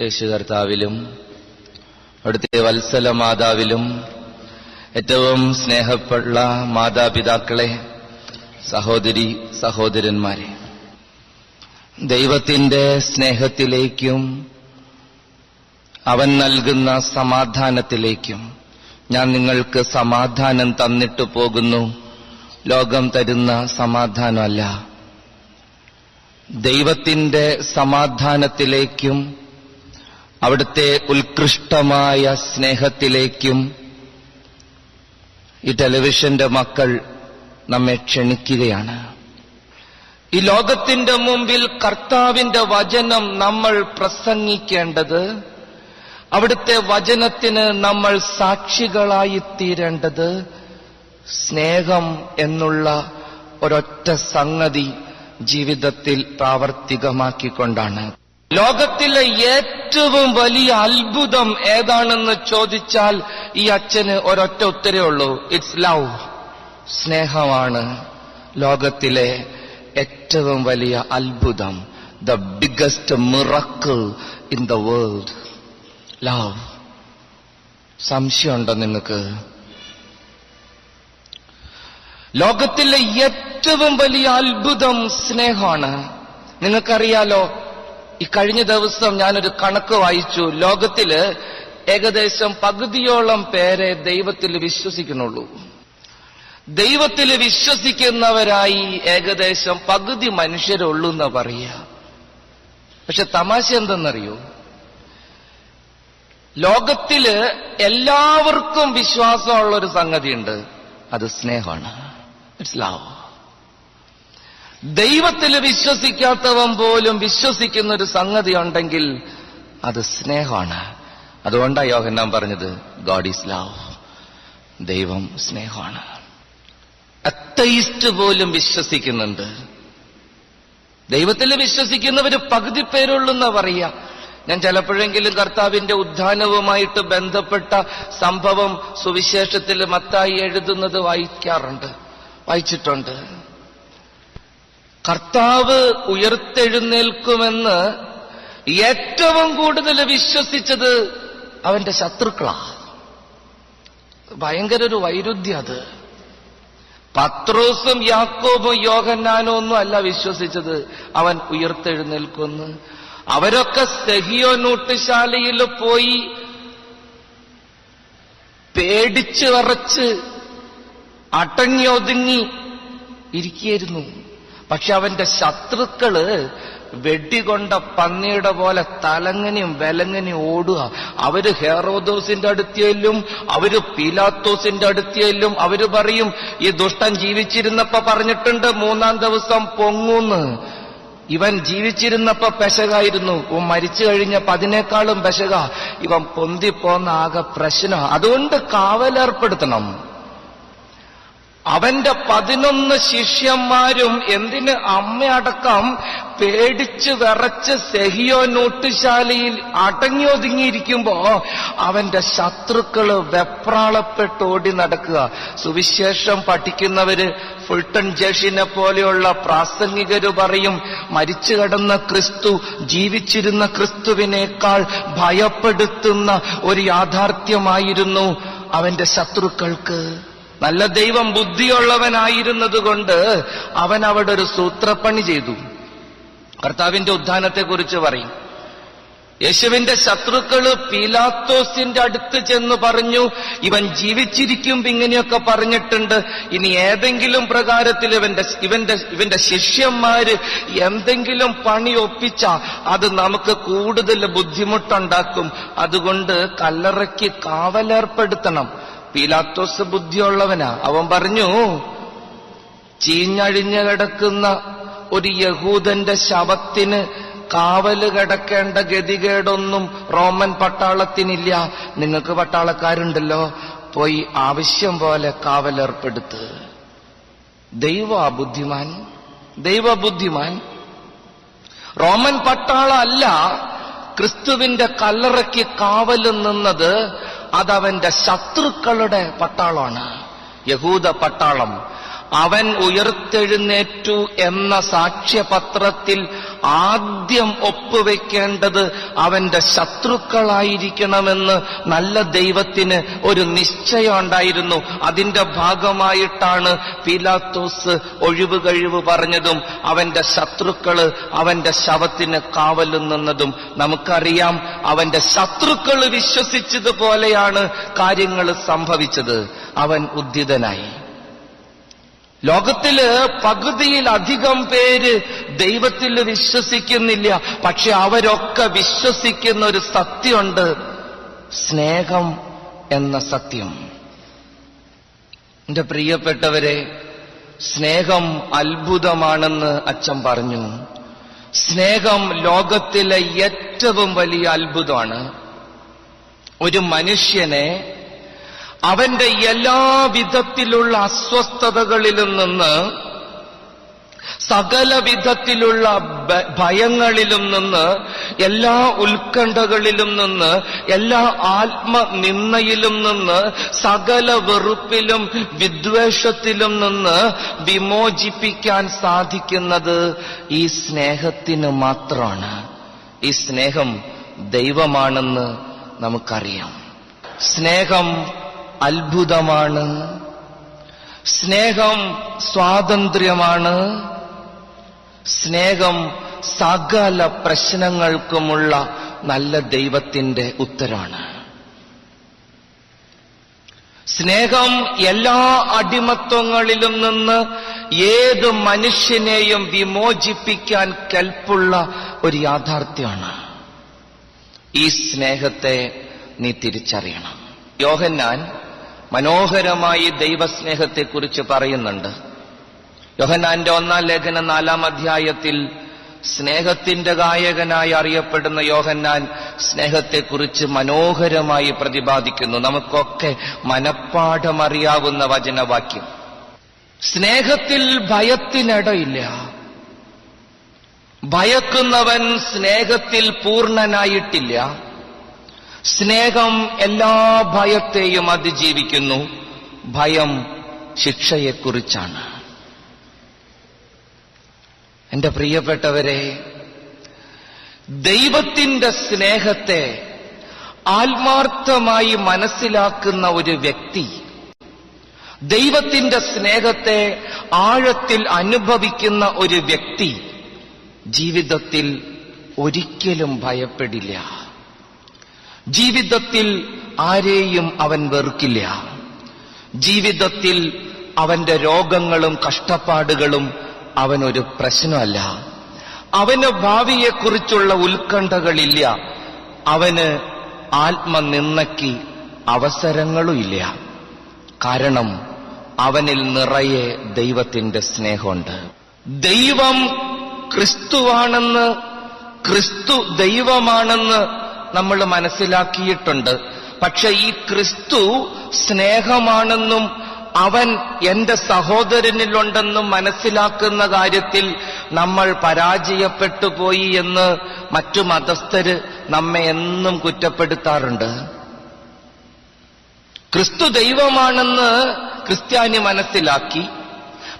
യേശു കർത്താവിലും അവിടുത്തെ വത്സല മാതാവിലും ഏറ്റവും സ്നേഹപ്പെട്ട മാതാപിതാക്കളെ സഹോദരി സഹോദരന്മാരെ ദൈവത്തിന്റെ സ്നേഹത്തിലേക്കും അവൻ നൽകുന്ന സമാധാനത്തിലേക്കും ഞാൻ നിങ്ങൾക്ക് സമാധാനം തന്നിട്ടു പോകുന്നു. ലോകം തരുന്ന സമാധാനമല്ല. ദൈവത്തിന്റെ സമാധാനത്തിലേക്കും അവിടുത്തെ ഉത്കൃഷ്ടമായ സ്നേഹത്തിലേക്കും ഈ ടെലിവിഷന്റെ മക്കൾ നമ്മെ ക്ഷണിക്കുകയാണ്. ഈ ലോകത്തിന്റെ മുമ്പിൽ കർത്താവിന്റെ വചനം നമ്മൾ പ്രസംഗിക്കേണ്ടത് അവിടുത്തെ വചനത്തിന് നമ്മൾ സാക്ഷികളായി തീരേണ്ടത് സ്നേഹം എന്നുള്ള ഒരൊറ്റ സംഗതി ജീവിതത്തിൽ പ്രാവർത്തികമാക്കിക്കൊണ്ടാണ്. ലോകത്തിലെ ഏറ്റവും വലിയ അത്ഭുതം ഏതാണെന്ന് ചോദിച്ചാൽ ഈ അച്ഛന് ഒരൊറ്റ ഉത്തരേ ഉള്ളൂ. ഇറ്റ്സ് ലവ് സ്നേഹമാണ് ലോകത്തിലെ ഏറ്റവും വലിയ അത്ഭുതം. The biggest miracle in the world love സംശയമുണ്ടോ നിങ്ങൾക്ക് ലോകത്തിലെ ഏറ്റവും വലിയ അത്ഭുതം സ്നേഹമാണ്. നിങ്ങൾക്കറിയാലോ ഈ കഴിഞ്ഞ ദിവസം ഞാനൊരു കണക്ക് വായിച്ചു. ലോകത്തിൽ ഏകദേശം പകുതിയോളം പേരെ ദൈവത്തിൽ വിശ്വസിക്കുന്നുള്ളൂ. ദൈവത്തിൽ വിശ്വസിക്കുന്നവരായി ഏകദേശം പകുതി മനുഷ്യരുള്ളൂ എന്ന് പറയുക പക്ഷെ തമാശ എന്തെന്നറിയോ? ലോകത്തിൽ എല്ലാവർക്കും വിശ്വാസമുള്ള ഒരു സംഗതിയുണ്ട്. അത് സ്നേഹമാണ്. ഇറ്റ്സ് ലവ് ദൈവത്തിൽ വിശ്വസിക്കാത്തവൻ പോലും വിശ്വസിക്കുന്ന ഒരു സംഗതി ഉണ്ടെങ്കിൽ അത് സ്നേഹമാണ്. അതുകൊണ്ടാണ് യോഹന്നാൻ പറഞ്ഞത് ഗോഡ് ഈസ് ലവ് ദൈവം സ്നേഹമാണ്. അത്തയിസ്റ്റ് പോലും വിശ്വസിക്കുന്നുണ്ട്. ദൈവത്തിൽ വിശ്വസിക്കുന്നവർ പകുതി പേരുള്ളൂന്നാ പറയാ ഞാൻ ചിലപ്പോഴെങ്കിലും കർത്താവിന്റെ ഉദ്ധാനവുമായിട്ട് ബന്ധപ്പെട്ട സംഭവം സുവിശേഷത്തിൽ മത്തായി എഴുതുന്നത് വായിക്കാറുണ്ട് വായിച്ചിട്ടുണ്ട്. കർത്താവ് ഉയർത്തെഴുന്നേൽക്കുമെന്ന് ഏറ്റവും കൂടുതൽ വിശ്വസിച്ചത് അവന്റെ ശത്രുക്കളാ ഭയങ്കര ഒരു വൈരുദ്ധ്യം അത്. പത്രോസും യാക്കോബും യോഹന്നാനോ ഒന്നും അല്ല വിശ്വസിച്ചത് അവൻ ഉയർത്തെഴുന്നേൽക്കുമെന്ന്. അവരൊക്കെ സെഹിയോ നൂട്ടുശാലയിൽ പോയി പേടിച്ച് വറച്ച് അടങ്ങി ഒതുങ്ങി ഇരിക്കുകയായിരുന്നു. പക്ഷെ അവന്റെ ശത്രുക്കൾ വെടികൊണ്ട പന്നിയുടെ പോലെ തലങ്ങനെയും വിലങ്ങനെയും ഓടുക. അവർ ഹെറോദോസിന്റെ അടുത്തേലും അവർ പീലാത്തോസിന്റെ അടുത്തേലും അവർ പറയും ഈ ദുഷ്ടൻ ജീവിച്ചിരുന്നപ്പോ പറഞ്ഞിട്ടുണ്ട് മൂന്നാം ദിവസം പൊങ്ങൂന്ന്. ഇവൻ ജീവിച്ചിരുന്നപ്പോ പെശകായിരുന്നു. മരിച്ചു കഴിഞ്ഞപ്പോ അതിനേക്കാളും പെശക. ഇവൻ പൊന്തിപ്പോന്ന ആകെ പ്രശ്നം. അതുകൊണ്ട് കാവലേർപ്പെടുത്തണം. അവന്റെ പതിനൊന്ന് ശിഷ്യന്മാരും എന്തിന് അമ്മയടക്കം പേടിച്ച് വിറച്ച് സെഹിയോ നോട്ടുശാലയിൽ അടങ്ങി ഒതുങ്ങിയിരിക്കുമ്പോ അവന്റെ ശത്രുക്കൾ വെപ്രാളപ്പെട്ട് ഓടി നടക്കുക. സുവിശേഷം പഠിക്കുന്നവര് ഫുൾട്ടൺ ജേഷിനെ പോലെയുള്ള പ്രാസംഗികര് പറയും മരിച്ചു കടന്ന ക്രിസ്തു ജീവിച്ചിരുന്ന ക്രിസ്തുവിനേക്കാൾ ഭയപ്പെടുത്തുന്ന ഒരു യാഥാർത്ഥ്യമായിരുന്നു അവന്റെ ശത്രുക്കൾക്ക് നല്ല ദൈവം ബുദ്ധിയുള്ളവനായിരുന്നതുകൊണ്ട് അവൻ അവിടെ ഒരു സൂത്രപ്പണി ചെയ്തു. കർത്താവിന്റെ ഉദ്ധാനത്തെക്കുറിച്ച് പറയും. യേശുവിന്റെ ശത്രുക്കൾ പീലാത്തോസിന്റെ അടുത്ത് ചെന്ന് പറഞ്ഞു ഇവൻ ജീവിച്ചിരിക്കും ഇങ്ങനെയൊക്കെ പറഞ്ഞിട്ടുണ്ട്. ഇനി ഏതെങ്കിലും പ്രകാരത്തിൽ ഇവന്റെ ഇവന്റെ ഇവന്റെ ശിഷ്യന്മാര് എന്തെങ്കിലും പണി ഒപ്പിച്ച അത് നമുക്ക് കൂടുതൽ ബുദ്ധിമുട്ടുണ്ടാക്കും. അതുകൊണ്ട് കല്ലറയ്ക്ക് കാവലേർപ്പെടുത്തണം. പീലാത്തോസ് ബുദ്ധിയുള്ളവനാ. അവൻ പറഞ്ഞു ചീഞ്ഞഴിഞ്ഞു കിടക്കുന്ന ഒരു യഹൂദന്റെ ശവത്തിന് കാവൽ കിടക്കേണ്ട ഗതികേടൊന്നും റോമൻ പട്ടാളത്തിനില്ല. നിങ്ങൾക്ക് പട്ടാളക്കാരുണ്ടല്ലോ പോയി ആവശ്യം പോലെ കാവലേർപ്പെടുത്ത് ദൈവ ബുദ്ധിമാൻ ദൈവ ബുദ്ധിമാൻ. റോമൻ പട്ടാള അല്ല ക്രിസ്തുവിന്റെ കല്ലറയ്ക്ക് കാവൽ നിന്നത് അതവന്റെ ശത്രുക്കളുടെ പട്ടാളമാണ്. യഹൂദ പട്ടാളം അവൻ ഉയർത്തെഴുന്നേറ്റു എന്ന സാക്ഷ്യപത്രത്തിൽ ആദ്യം ഒപ്പുവെക്കേണ്ടത് അവന്റെ ശത്രുക്കളായിരിക്കണമെന്ന് നല്ല ദൈവത്തിന് ഒരു നിശ്ചയം ഉണ്ടായിരുന്നു അതിന്റെ ഭാഗമായിട്ടാണ് പീലാത്തോസ് ഒഴിവ് കഴിവ് പറഞ്ഞതും അവന്റെ ശത്രുക്കൾ അവന്റെ ശവത്തിന് കാവലും നിന്നതും. നമുക്കറിയാം അവന്റെ ശത്രുക്കൾ വിശ്വസിച്ചതുപോലെയാണ് കാര്യങ്ങൾ സംഭവിച്ചത്. അവൻ ഉദ്ധിതനായി. ലോകത്തിൽ പകുതിയിലധികം പേര് ദൈവത്തിൽ വിശ്വസിക്കുന്നില്ല. പക്ഷെ അവരൊക്കെ വിശ്വസിക്കുന്ന ഒരു സത്യമുണ്ട്. സ്നേഹം എന്ന സത്യം. എന്റെ പ്രിയപ്പെട്ടവരെ സ്നേഹം അത്ഭുതമാണെന്ന് അച്ഛൻ പറഞ്ഞു. സ്നേഹം ലോകത്തിലെ ഏറ്റവും വലിയ അത്ഭുതമാണ്. ഒരു മനുഷ്യനെ അവന്റെ എല്ലാവിധത്തിലുള്ള അസ്വസ്ഥതകളിലും നിന്ന് സകല വിധത്തിലുള്ള ഭയങ്ങളിലും നിന്ന് എല്ലാ ഉത്കണ്ഠകളിലും നിന്ന് എല്ലാ ആത്മനിന്ദയിലും നിന്ന് സകല വെറുപ്പിലും വിദ്വേഷത്തിലും നിന്ന് വിമോചിപ്പിക്കാൻ സാധിക്കുന്നത് ഈ സ്നേഹത്തിന് മാത്രമാണ്. ഈ സ്നേഹം ദൈവമാണെന്ന് നമുക്കറിയാം. സ്നേഹം അത്ഭുതമാണ്. സ്നേഹം സ്വാതന്ത്ര്യമാണ്. സ്നേഹം സകല പ്രശ്നങ്ങൾക്കുമുള്ള നല്ല ദൈവത്തിന്റെ ഉത്തരമാണ് സ്നേഹം എല്ലാ അടിമത്വങ്ങളിലും നിന്ന് ഏത് മനുഷ്യനെയും വിമോചിപ്പിക്കാൻ കൽപ്പുള്ള ഒരു യാഥാർത്ഥ്യമാണ്. ഈ സ്നേഹത്തെ നീ തിരിച്ചറിയണം. യോഹന്നാൻ മനോഹരമായി ദൈവസ്നേഹത്തെക്കുറിച്ച് പറയുന്നുണ്ട്. യോഹനാന്റെ ഒന്നാം ലേഖന നാലാം അധ്യായത്തിൽ സ്നേഹത്തിന്റെ ഗായകനായി അറിയപ്പെടുന്ന യോഹന്നാൻ സ്നേഹത്തെക്കുറിച്ച് മനോഹരമായി പ്രതിപാദിക്കുന്നു. നമുക്കൊക്കെ മനഃപ്പാഠമറിയാവുന്ന വചനവാക്യം. സ്നേഹത്തിൽ ഭയത്തിനിടയില്ല. ഭയക്കുന്നവൻ സ്നേഹത്തിൽ പൂർണനായിട്ടില്ല. സ്നേഹം എല്ലാ ഭയത്തെയും അതിജീവിക്കുന്നു. ഭയം ശിക്ഷയെക്കുറിച്ചാണ്. എന്റെ പ്രിയപ്പെട്ടവരെ ദൈവത്തിന്റെ സ്നേഹത്തെ ആത്മാർത്ഥമായി മനസ്സിലാക്കുന്ന ഒരു വ്യക്തി ദൈവത്തിന്റെ സ്നേഹത്തെ ആഴത്തിൽ അനുഭവിക്കുന്ന ഒരു വ്യക്തി ജീവിതത്തിൽ ഒരിക്കലും ഭയപ്പെടില്ല. ജീവിതത്തിൽ ആരെയും അവൻ വെറുക്കില്ല. ജീവിതത്തിൽ അവന്റെ രോഗങ്ങളും കഷ്ടപ്പാടുകളും അവനൊരു പ്രശ്നമല്ല. അവന് ഭാവിയെക്കുറിച്ചുള്ള ഉത്കണ്ഠകളില്ല. അവന് ആത്മനിന്ദയ്ക്ക് അവസരങ്ങളുമില്ല. കാരണം അവനിൽ നിറയെ ദൈവത്തിന്റെ സ്നേഹമുണ്ട്. ദൈവം ക്രിസ്തുവാണെന്ന് ക്രിസ്തു ദൈവമാണെന്ന് നമ്മൾ മനസ്സിലാക്കിയിട്ടുണ്ട്. പക്ഷെ ഈ ക്രിസ്തു സ്നേഹമാണെന്നും അവൻ എന്റെ സഹോദരനിലുണ്ടെന്നും മനസ്സിലാക്കുന്ന കാര്യത്തിൽ നമ്മൾ പരാജയപ്പെട്ടു പോയി എന്ന് മറ്റു മതസ്ഥര് നമ്മെ എന്നും കുറ്റപ്പെടുത്താറുണ്ട്. ക്രിസ്തു ദൈവമാണെന്ന് ക്രിസ്ത്യാനി മനസ്സിലാക്കി.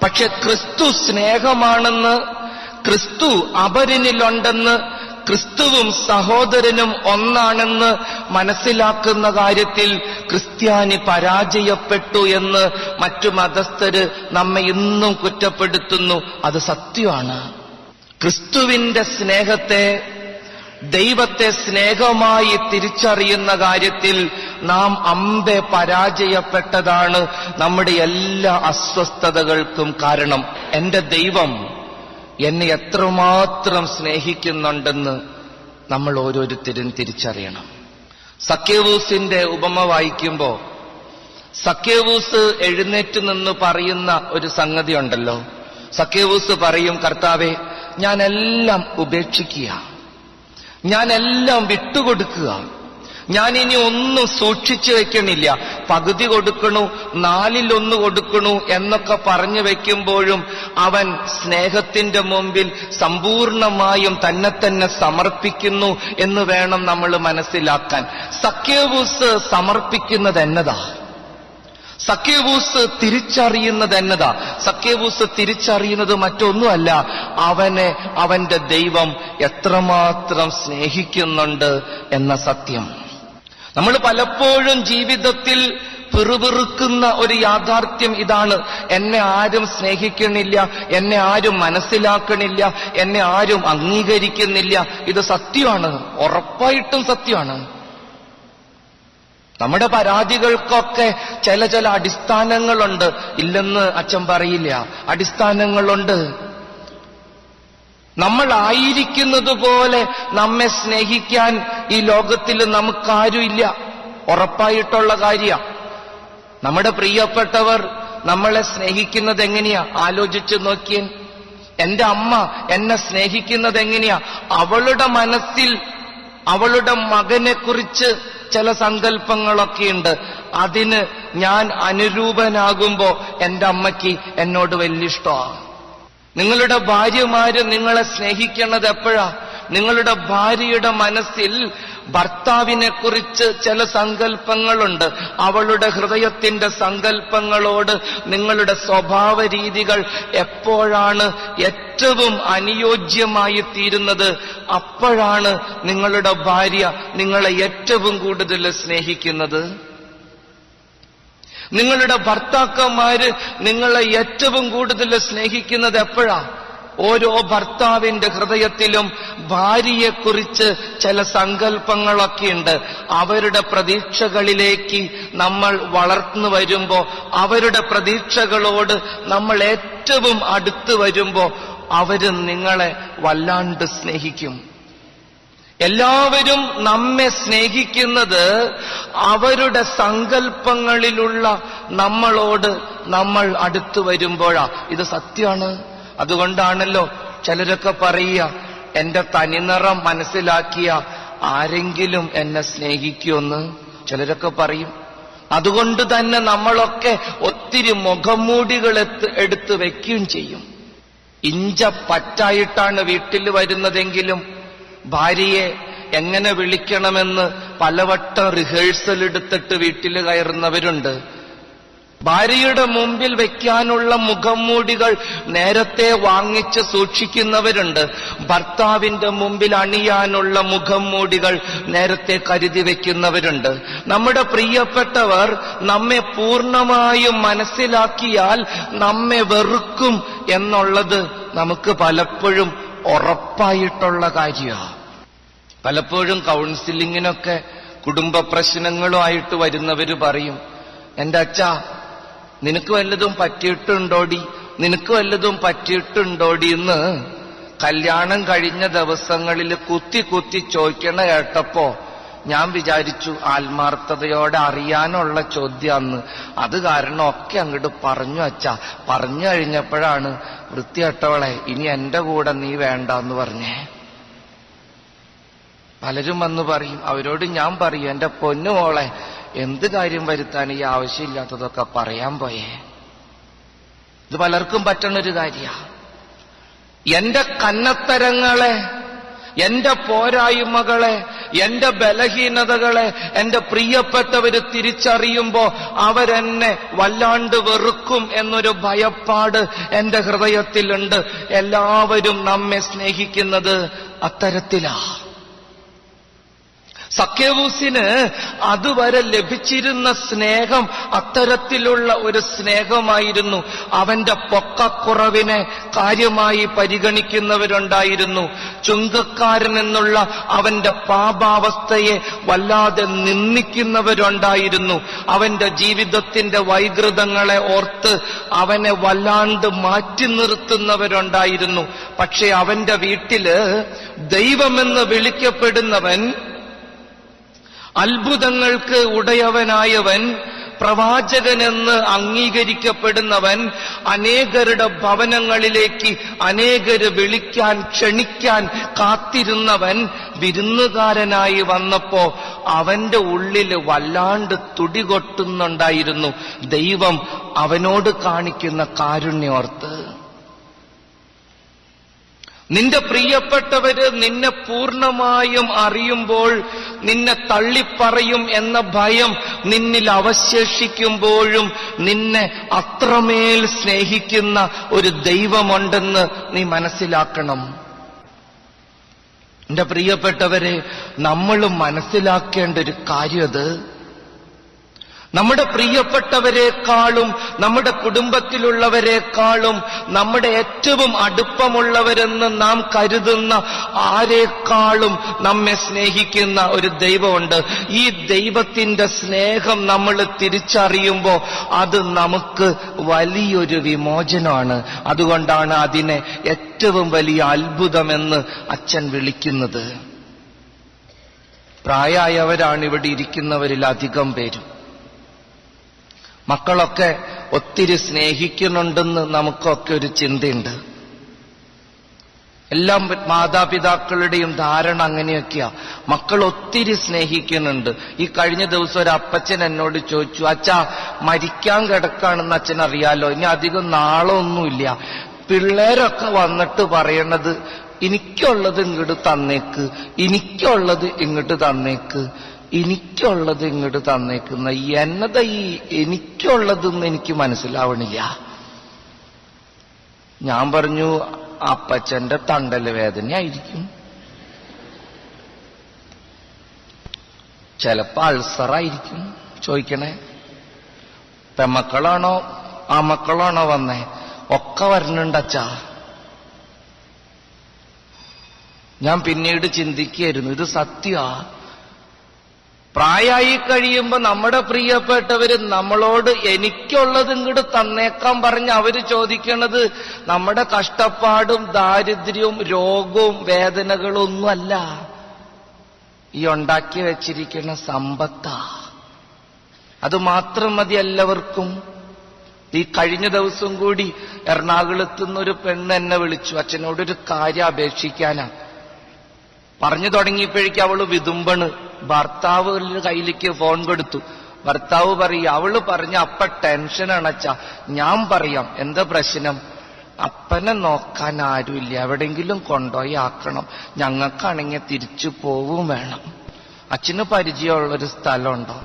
പക്ഷെ ക്രിസ്തു സ്നേഹമാണെന്ന് ക്രിസ്തു അപരനിലുണ്ടെന്ന് ക്രിസ്തുവും സഹോദരനും ഒന്നാണെന്ന് മനസ്സിലാക്കുന്ന കാര്യത്തിൽ ക്രിസ്ത്യാനി പരാജയപ്പെട്ടു എന്ന് മറ്റു മതസ്ഥര് നമ്മെ ഇന്നും കുറ്റപ്പെടുത്തുന്നു. അത് സത്യമാണ്. ക്രിസ്തുവിന്റെ സ്നേഹത്തെ ദൈവത്തെ സ്നേഹമായി തിരിച്ചറിയുന്ന കാര്യത്തിൽ നാം അമ്പെ പരാജയപ്പെട്ടതാണ് നമ്മുടെ എല്ലാ അസ്വസ്ഥതകൾക്കും കാരണം. എന്റെ ദൈവം എന്നെ എത്രമാത്രം സ്നേഹിക്കുന്നുണ്ടെന്ന് നമ്മൾ ഓരോരുത്തരും തിരിച്ചറിയണം. സക്കേവൂസിന്റെ ഉപമ വായിക്കുമ്പോ സക്കേവൂസ് എഴുന്നേറ്റ് നിന്ന് പറയുന്ന ഒരു സംഗതി ഉണ്ടല്ലോ സക്കേവൂസ് പറയും കർത്താവെ ഞാനെല്ലാം ഉപേക്ഷിക്കുക. ഞാനെല്ലാം വിട്ടുകൊടുക്കുക. ഞാൻ ഇനി ഒന്നും സൂക്ഷിച്ചു വെക്കണില്ല. പകുതി കൊടുക്കണു നാലിലൊന്ന് കൊടുക്കണു എന്നൊക്കെ പറഞ്ഞു വെക്കുമ്പോഴും അവൻ സ്നേഹത്തിന്റെ മുമ്പിൽ സമ്പൂർണമായും തന്നെ തന്നെ സമർപ്പിക്കുന്നു എന്ന് വേണം നമ്മൾ മനസ്സിലാക്കാൻ. സഖ്യവൂസ് സമർപ്പിക്കുന്നത് എന്നതാ? സഖ്യബൂസ് തിരിച്ചറിയുന്നത് എന്നതാ? സഖ്യബൂസ് തിരിച്ചറിയുന്നത് മറ്റൊന്നുമല്ല. അവനെ അവന്റെ ദൈവം എത്രമാത്രം സ്നേഹിക്കുന്നുണ്ട് എന്ന സത്യം. നമ്മൾ പലപ്പോഴും ജീവിതത്തിൽ പിറുപിറുക്കുന്ന ഒരു യാഥാർത്ഥ്യം ഇതാണ്. എന്നെ ആരും സ്നേഹിക്കണില്ല എന്നെ ആരും മനസ്സിലാക്കണില്ല എന്നെ ആരും അംഗീകരിക്കുന്നില്ല. ഇത് സത്യമാണ് ഉറപ്പായിട്ടും സത്യമാണ്. നമ്മുടെ പരാതികൾക്കൊക്കെ ചില ചില അടിസ്ഥാനങ്ങളുണ്ട്. ഇല്ലെന്ന് അച്ഛൻ പറയില്ല അടിസ്ഥാനങ്ങളുണ്ട്. നമ്മൾ ആയിരിക്കുന്നത് പോലെ നമ്മെ സ്നേഹിക്കാൻ ഈ ലോകത്തിൽ നമുക്കാരുമില്ല. ഉറപ്പായിട്ടുള്ള കാര്യ. നമ്മുടെ പ്രിയപ്പെട്ടവർ നമ്മളെ സ്നേഹിക്കുന്നത് എങ്ങനെയാ? ആലോചിച്ചു നോക്കിയൻ എന്റെ അമ്മ എന്നെ സ്നേഹിക്കുന്നത് എങ്ങനെയാ? അവളുടെ മനസ്സിൽ അവളുടെ മകനെ കുറിച്ച് ചില സങ്കല്പങ്ങളൊക്കെയുണ്ട് അതിന് ഞാൻ അനുരൂപനാകുമ്പോ എന്റെ അമ്മയ്ക്ക് എന്നോട് വലിയ ഇഷ്ടമാണ് നിങ്ങളുടെ ഭാര്യമാര് നിങ്ങളെ സ്നേഹിക്കണത് എപ്പോഴാ? നിങ്ങളുടെ ഭാര്യയുടെ മനസ്സിൽ ഭർത്താവിനെ കുറിച്ച് ചില സങ്കല്പങ്ങളുണ്ട്. അവളുടെ ഹൃദയത്തിന്റെ സങ്കല്പങ്ങളോട് നിങ്ങളുടെ സ്വഭാവ രീതികൾ എപ്പോഴാണ് ഏറ്റവും അനുയോജ്യമായി തീരുന്നത്? അപ്പോഴാണ് നിങ്ങളുടെ ഭാര്യ നിങ്ങളെ ഏറ്റവും കൂടുതൽ സ്നേഹിക്കുന്നത്. നിങ്ങളുടെ ഭർത്താക്കന്മാര് നിങ്ങളെ ഏറ്റവും കൂടുതൽ സ്നേഹിക്കുന്നത് എപ്പോഴാ? ഓരോ ഭർത്താവിന്റെ ഹൃദയത്തിലും ഭാര്യയെക്കുറിച്ച് ചില സങ്കല്പങ്ങളൊക്കെയുണ്ട് അവരുടെ പ്രതീക്ഷകളിലേക്ക് നമ്മൾ വളർന്നു വരുമ്പോ അവരുടെ പ്രതീക്ഷകളോട് നമ്മൾ ഏറ്റവും അടുത്ത് വരുമ്പോ അവർ നിങ്ങളെ വല്ലാണ്ട് സ്നേഹിക്കും. എല്ലാവരും നമ്മെ സ്നേഹിക്കുന്നത് അവരുടെ സങ്കല്പങ്ങളിലുള്ള നമ്മളോട് നമ്മൾ അടുത്തു വരുമ്പോഴാ. ഇത് സത്യമാണ് അതുകൊണ്ടാണല്ലോ ചിലരൊക്കെ പറയുക എന്റെ തനിനിറം മനസ്സിലാക്കിയ ആരെങ്കിലും എന്നെ സ്നേഹിക്കുമെന്ന്. ചിലരൊക്കെ പറയും. അതുകൊണ്ട് തന്നെ നമ്മളൊക്കെ ഒത്തിരി മുഖംമൂടികൾ എടുത്ത് വെക്കുകയും ചെയ്യും. ഇഞ്ച പറ്റായിട്ടാണ് വീട്ടിൽ വരുന്നതെങ്കിലും ഭാര്യയെ എങ്ങനെ വിളിക്കണമെന്ന് പലവട്ടം റിഹേഴ്സൽ എടുത്തിട്ട് വീട്ടിൽ കയറുന്നവരുണ്ട്. ഭാര്യയുടെ മുമ്പിൽ വെക്കാനുള്ള മുഖംമൂടികൾ നേരത്തെ വാങ്ങിച്ച് സൂക്ഷിക്കുന്നവരുണ്ട്. ഭർത്താവിന്റെ മുമ്പിൽ അണിയാനുള്ള മുഖംമൂടികൾ നേരത്തെ കരുതി വെക്കുന്നവരുണ്ട്. നമ്മുടെ പ്രിയപ്പെട്ടവർ നമ്മെ പൂർണമായും മനസ്സിലാക്കിയാൽ നമ്മെ വെറുക്കും എന്നുള്ളത് നമുക്ക് പലപ്പോഴും ഉറപ്പായിട്ടുള്ള കാര്യമാണ് പലപ്പോഴും കൗൺസിലിങ്ങിനൊക്കെ കുടുംബ പ്രശ്നങ്ങളുമായിട്ട് വരുന്നവർ പറയും എന്റെ അച്ഛ നിനക്ക് വല്ലതും പറ്റിയിട്ടുണ്ടോടി? നിനക്ക് വല്ലതും പറ്റിയിട്ടുണ്ടോടി? എന്ന് കല്യാണം കഴിഞ്ഞ ദിവസങ്ങളിൽ കുത്തി കുത്തി ചോദിക്കണ കേട്ടപ്പോ ഞാൻ വിചാരിച്ചു ആത്മാർത്ഥതയോടെ അറിയാനുള്ള ചോദ്യാന്ന്. അത് കാരണം ഒക്കെ അങ്ങോട്ട് പറഞ്ഞു അച്ച പറഞ്ഞു കഴിഞ്ഞപ്പോഴാണ് വൃത്തിയട്ടവളെ ഇനി എന്റെ കൂടെ നീ വേണ്ട എന്ന് പറഞ്ഞേ. പലരും വന്ന് പറയും അവരോട് ഞാൻ പറയും എന്റെ പൊന്നു മോളെ എന്ത് കാര്യം വരുത്താൻ ഈ ആവശ്യമില്ലാത്തതൊക്കെ പറയാൻ പോയേ. ഇത് പലർക്കും പറ്റണൊരു കാര്യ. എന്റെ കന്നത്തരങ്ങളെ എന്റെ പോരായ്മകളെ എന്റെ ബലഹീനതകളെ എന്റെ പ്രിയപ്പെട്ടവര് തിരിച്ചറിയുമ്പോ അവരെന്നെ വല്ലാണ്ട് വെറുക്കും എന്നൊരു ഭയപ്പാട് എന്റെ ഹൃദയത്തിലുണ്ട്. എല്ലാവരും നമ്മെ സ്നേഹിക്കുന്നത് അത്തരത്തിലാ. സഖ്യവൂസിന് അതുവരെ ലഭിച്ചിരുന്ന സ്നേഹം അത്തരത്തിലുള്ള ഒരു സ്നേഹമായിരുന്നു. അവന്റെ പൊക്കക്കുറവിനെ കാര്യമായി പരിഗണിക്കുന്നവരുണ്ടായിരുന്നു. ചുങ്കക്കാരൻ എന്നുള്ള അവന്റെ പാപാവസ്ഥയെ വല്ലാതെ നിന്ദിക്കുന്നവരുണ്ടായിരുന്നു. അവന്റെ ജീവിതത്തിന്റെ വൈകൃതങ്ങളെ ഓർത്ത് അവനെ വല്ലാണ്ട് മാറ്റി നിർത്തുന്നവരുണ്ടായിരുന്നു. പക്ഷെ അവന്റെ വീട്ടിൽ ദൈവമെന്ന് വിളിക്കപ്പെടുന്നവൻ അത്ഭുതങ്ങൾക്ക് ഉടയവനായവൻ പ്രവാചകനെന്ന് അംഗീകരിക്കപ്പെടുന്നവൻ അനേകരുടെ ഭവനങ്ങളിലേക്ക് അനേകര് വിളിക്കാൻ ക്ഷണിക്കാൻ കാത്തിരുന്നവൻ വിരുന്നുകാരനായി വന്നപ്പോ അവന്റെ ഉള്ളിൽ വല്ലാണ്ട് തുടികൊട്ടുന്നുണ്ടായിരുന്നു. ദൈവം അവനോട് കാണിക്കുന്ന കാരുണ്യോർത്ത്. നിന്റെ പ്രിയപ്പെട്ടവര് നിന്നെ പൂർണമായും അറിയുമ്പോൾ നിന്നെ തള്ളിപ്പറയും എന്ന ഭയം നിന്നിൽ അവശേഷിക്കുമ്പോഴും നിന്നെ അത്രമേൽ സ്നേഹിക്കുന്ന ഒരു ദൈവമുണ്ടെന്ന് നീ മനസ്സിലാക്കണം. എന്റെ പ്രിയപ്പെട്ടവരെ നമ്മൾ മനസ്സിലാക്കേണ്ട ഒരു കാര്യം അത് നമ്മുടെ പ്രിയപ്പെട്ടവരെക്കാളും നമ്മുടെ കുടുംബത്തിലുള്ളവരെക്കാളും നമ്മുടെ ഏറ്റവും അടുപ്പമുള്ളവരെന്ന് നാം കരുതുന്ന ആരെക്കാളും നമ്മെ സ്നേഹിക്കുന്ന ഒരു ദൈവമുണ്ട്. ഈ ദൈവത്തിന്റെ സ്നേഹം നമ്മൾ തിരിച്ചറിയുമ്പോൾ അത് നമുക്ക് വലിയൊരു വിമോചനമാണ്. അതുകൊണ്ടാണ് അതിനെ ഏറ്റവും വലിയ അത്ഭുതമെന്ന് അച്ഛൻ വിളിക്കുന്നത്. പ്രായമായവരാണ് ഇവിടെ ഇരിക്കുന്നവരിൽ അധികം പേരും. മക്കളൊക്കെ ഒത്തിരി സ്നേഹിക്കുന്നുണ്ടെന്ന് നമുക്കൊക്കെ ഒരു ചിന്തയുണ്ട്. എല്ലാം മാതാപിതാക്കളുടെയും ധാരണ അങ്ങനെയൊക്കെയാ. മക്കൾ ഒത്തിരി സ്നേഹിക്കുന്നുണ്ട്. ഈ കഴിഞ്ഞ ദിവസം ഒരു അപ്പച്ചൻ എന്നോട് ചോദിച്ചു അച്ഛാ മരിക്കാൻ കിടക്കാണെന്ന് അച്ഛൻ അറിയാലോ? ഇനി അധികം നാളൊന്നുമില്ല. പിള്ളേരൊക്കെ വന്നിട്ട് പറയണത് എനിക്കുള്ളത് ഇങ്ങോട്ട് തന്നേക്ക് എനിക്കുള്ളത് ഇങ്ങോട്ട് തന്നേക്ക് എനിക്കുള്ളത് ഇങ്ങോട്ട് തന്നേക്കുന്ന എന്നത ഈ എനിക്കുള്ളതെന്ന് എനിക്ക് മനസ്സിലാവണില്ല. ഞാൻ പറഞ്ഞു അപ്പച്ചന്റെ തണ്ടൽ വേദനയായിരിക്കും. ചിലപ്പോ അൾസറായിരിക്കും. ചോദിക്കണേ പെമക്കളാണോ ആ മക്കളാണോ വന്നേ? ഒക്കെ വരണുണ്ടച്ചാ ഞാൻ പിന്നീട് ചിന്തിക്കുകയായിരുന്നു ഇത് സത്യമാ പ്രായമായി കഴിയുമ്പോ നമ്മുടെ പ്രിയപ്പെട്ടവര് നമ്മളോട് എനിക്കുള്ളത് ഇങ്ങോട്ട് തന്നേക്കാൻ പറഞ്ഞ് അവർ ചോദിക്കണത് നമ്മുടെ കഷ്ടപ്പാടും ദാരിദ്ര്യവും രോഗവും വേദനകളും ഒന്നുമല്ല ഈ ഉണ്ടാക്കി വെച്ചിരിക്കുന്ന സമ്പത്താ. അത് മാത്രം മതി എല്ലാവർക്കും. ഈ കഴിഞ്ഞ ദിവസം കൂടി എറണാകുളത്തുനിന്നൊരു പെണ്ണ് എന്നെ വിളിച്ചു. അച്ഛനോടൊരു കാര്യം അപേക്ഷിക്കാനാ പറഞ്ഞു തുടങ്ങിയപ്പോഴേക്കും അവൾ വിതുമ്പണ്. ഭർത്താവ് കയ്യിലേക്ക് ഫോൺ കൊടുത്തു. ഭർത്താവ് പറയും അവൾ പറഞ്ഞ അപ്പ ടെൻഷൻ അണച്ച ഞാൻ പറയാം. എന്താ പ്രശ്നം? അപ്പനെ നോക്കാൻ ആരുമില്ല. എവിടെങ്കിലും കൊണ്ടുപോയി ആക്കണം. ഞങ്ങൾക്കാണെങ്കിൽ തിരിച്ചു പോവും വേണം. അച്ഛന് പരിചയമുള്ളൊരു സ്ഥലമുണ്ടോ?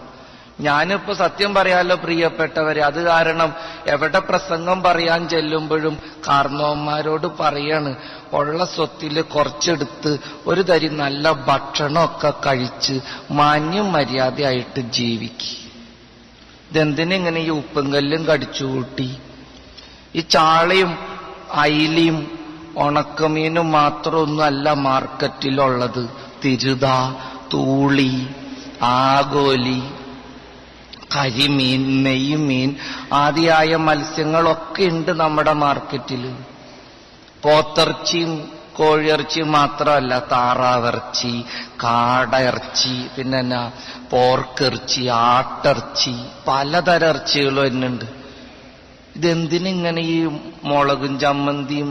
ഞാനിപ്പോ സത്യം പറയാലോ പ്രിയപ്പെട്ടവരെ അത് കാരണം എവിടെ പ്രസംഗം പറയാൻ ചെല്ലുമ്പോഴും കാർന്നവന്മാരോട് പറയാണ് ഉള്ള സ്വത്തിൽ കുറച്ചെടുത്ത് ഒരു തരി നല്ല ഭക്ഷണമൊക്കെ കഴിച്ച് മാന്യം മര്യാദയായിട്ട് ജീവിക്ക്. ഇതെന്തിനിങ്ങനെ ഈ ഉപ്പുങ്കല്ലും കടിച്ചു കൂട്ടി ഈ ചാളയും അയിലിയും ഉണക്കമീനും മാത്രമൊന്നുമല്ല മാർക്കറ്റിലുള്ളത്. തിരുത തൂളി ആഗോലി കരിമീൻ നെയ്മീൻ ആദിയായ മത്സ്യങ്ങളൊക്കെ ഉണ്ട് നമ്മുടെ മാർക്കറ്റിൽ. പോത്തിറച്ചിയും കോഴിയിറച്ചി മാത്രമല്ല താറാവിറച്ചി കാടയിറച്ചി പിന്നെ എന്നാ പോർക്കിറച്ചി ആട്ടിറച്ചി പലതരം ഇറച്ചികളും എന്നുണ്ട് ഇതെന്തിനിങ്ങനെ ഈ മുളകും ചമ്മന്തിയും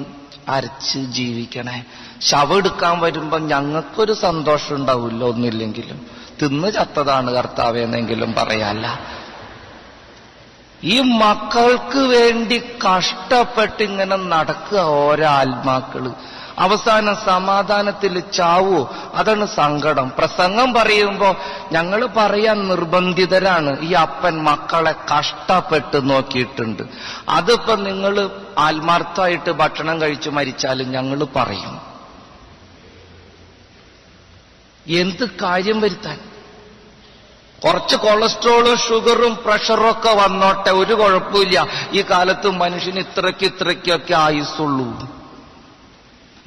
അരച്ച് ജീവിക്കണേ? ശവം എടുക്കാൻ വരുമ്പോ ഞങ്ങൾക്കൊരു സന്തോഷം ഉണ്ടാവില്ല ഒന്നുമില്ലെങ്കിലും. തിന്ന് ചത്തതാണ് കർത്താവെന്നെങ്കിലും പറയാല്ല. ഈ മക്കൾക്ക് വേണ്ടി കഷ്ടപ്പെട്ടിങ്ങനെ നടക്കുക ഓരോ അവസാന സമാധാനത്തിൽ ചാവോ അതാണ് സങ്കടം. പ്രസംഗം പറയുമ്പോ ഞങ്ങൾ പറയാൻ നിർബന്ധിതരാണ്. ഈ അപ്പൻ മക്കളെ കഷ്ടപ്പെട്ട് നോക്കിയിട്ടുണ്ട്. അതിപ്പോ നിങ്ങൾ ആത്മാർത്ഥമായിട്ട് ഭക്ഷണം കഴിച്ചു മരിച്ചാലും ഞങ്ങൾ പറയും. എന്ത് കാര്യം വരുത്താൻ? കുറച്ച് കൊളസ്ട്രോളും ഷുഗറും പ്രഷറും ഒക്കെ വന്നോട്ടെ ഒരു കുഴപ്പമില്ല. ഈ കാലത്ത് മനുഷ്യന് ഇത്രയ്ക്ക് ഇത്രയ്ക്കൊക്കെ ആയുസുള്ളൂ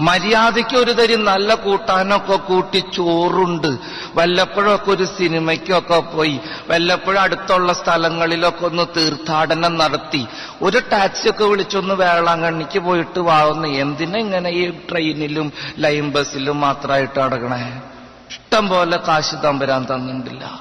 മര്യാദയ്ക്ക് ഒരു തരി നല്ല കൂട്ടാനൊക്കെ കൂട്ടി ചോറുണ്ട്. വല്ലപ്പോഴൊക്കെ ഒരു സിനിമയ്ക്കൊക്കെ പോയി വല്ലപ്പോഴും അടുത്തുള്ള സ്ഥലങ്ങളിലൊക്കെ ഒന്ന് തീർത്ഥാടനം നടത്തി. ഒരു ടാക്സിയൊക്കെ വിളിച്ചൊന്ന് വേളാങ്കണ്ണിക്ക് പോയിട്ട് വാങ്ങുന്നു എന്തിനാ ഇങ്ങനെ ഈ ട്രെയിനിലും ലൈൻ ബസ്സിലും മാത്രമായിട്ട് അടങ്ങണേ ഇഷ്ടം പോലെ കാശ് തമ്പരാൻ തന്നിട്ടില്ല.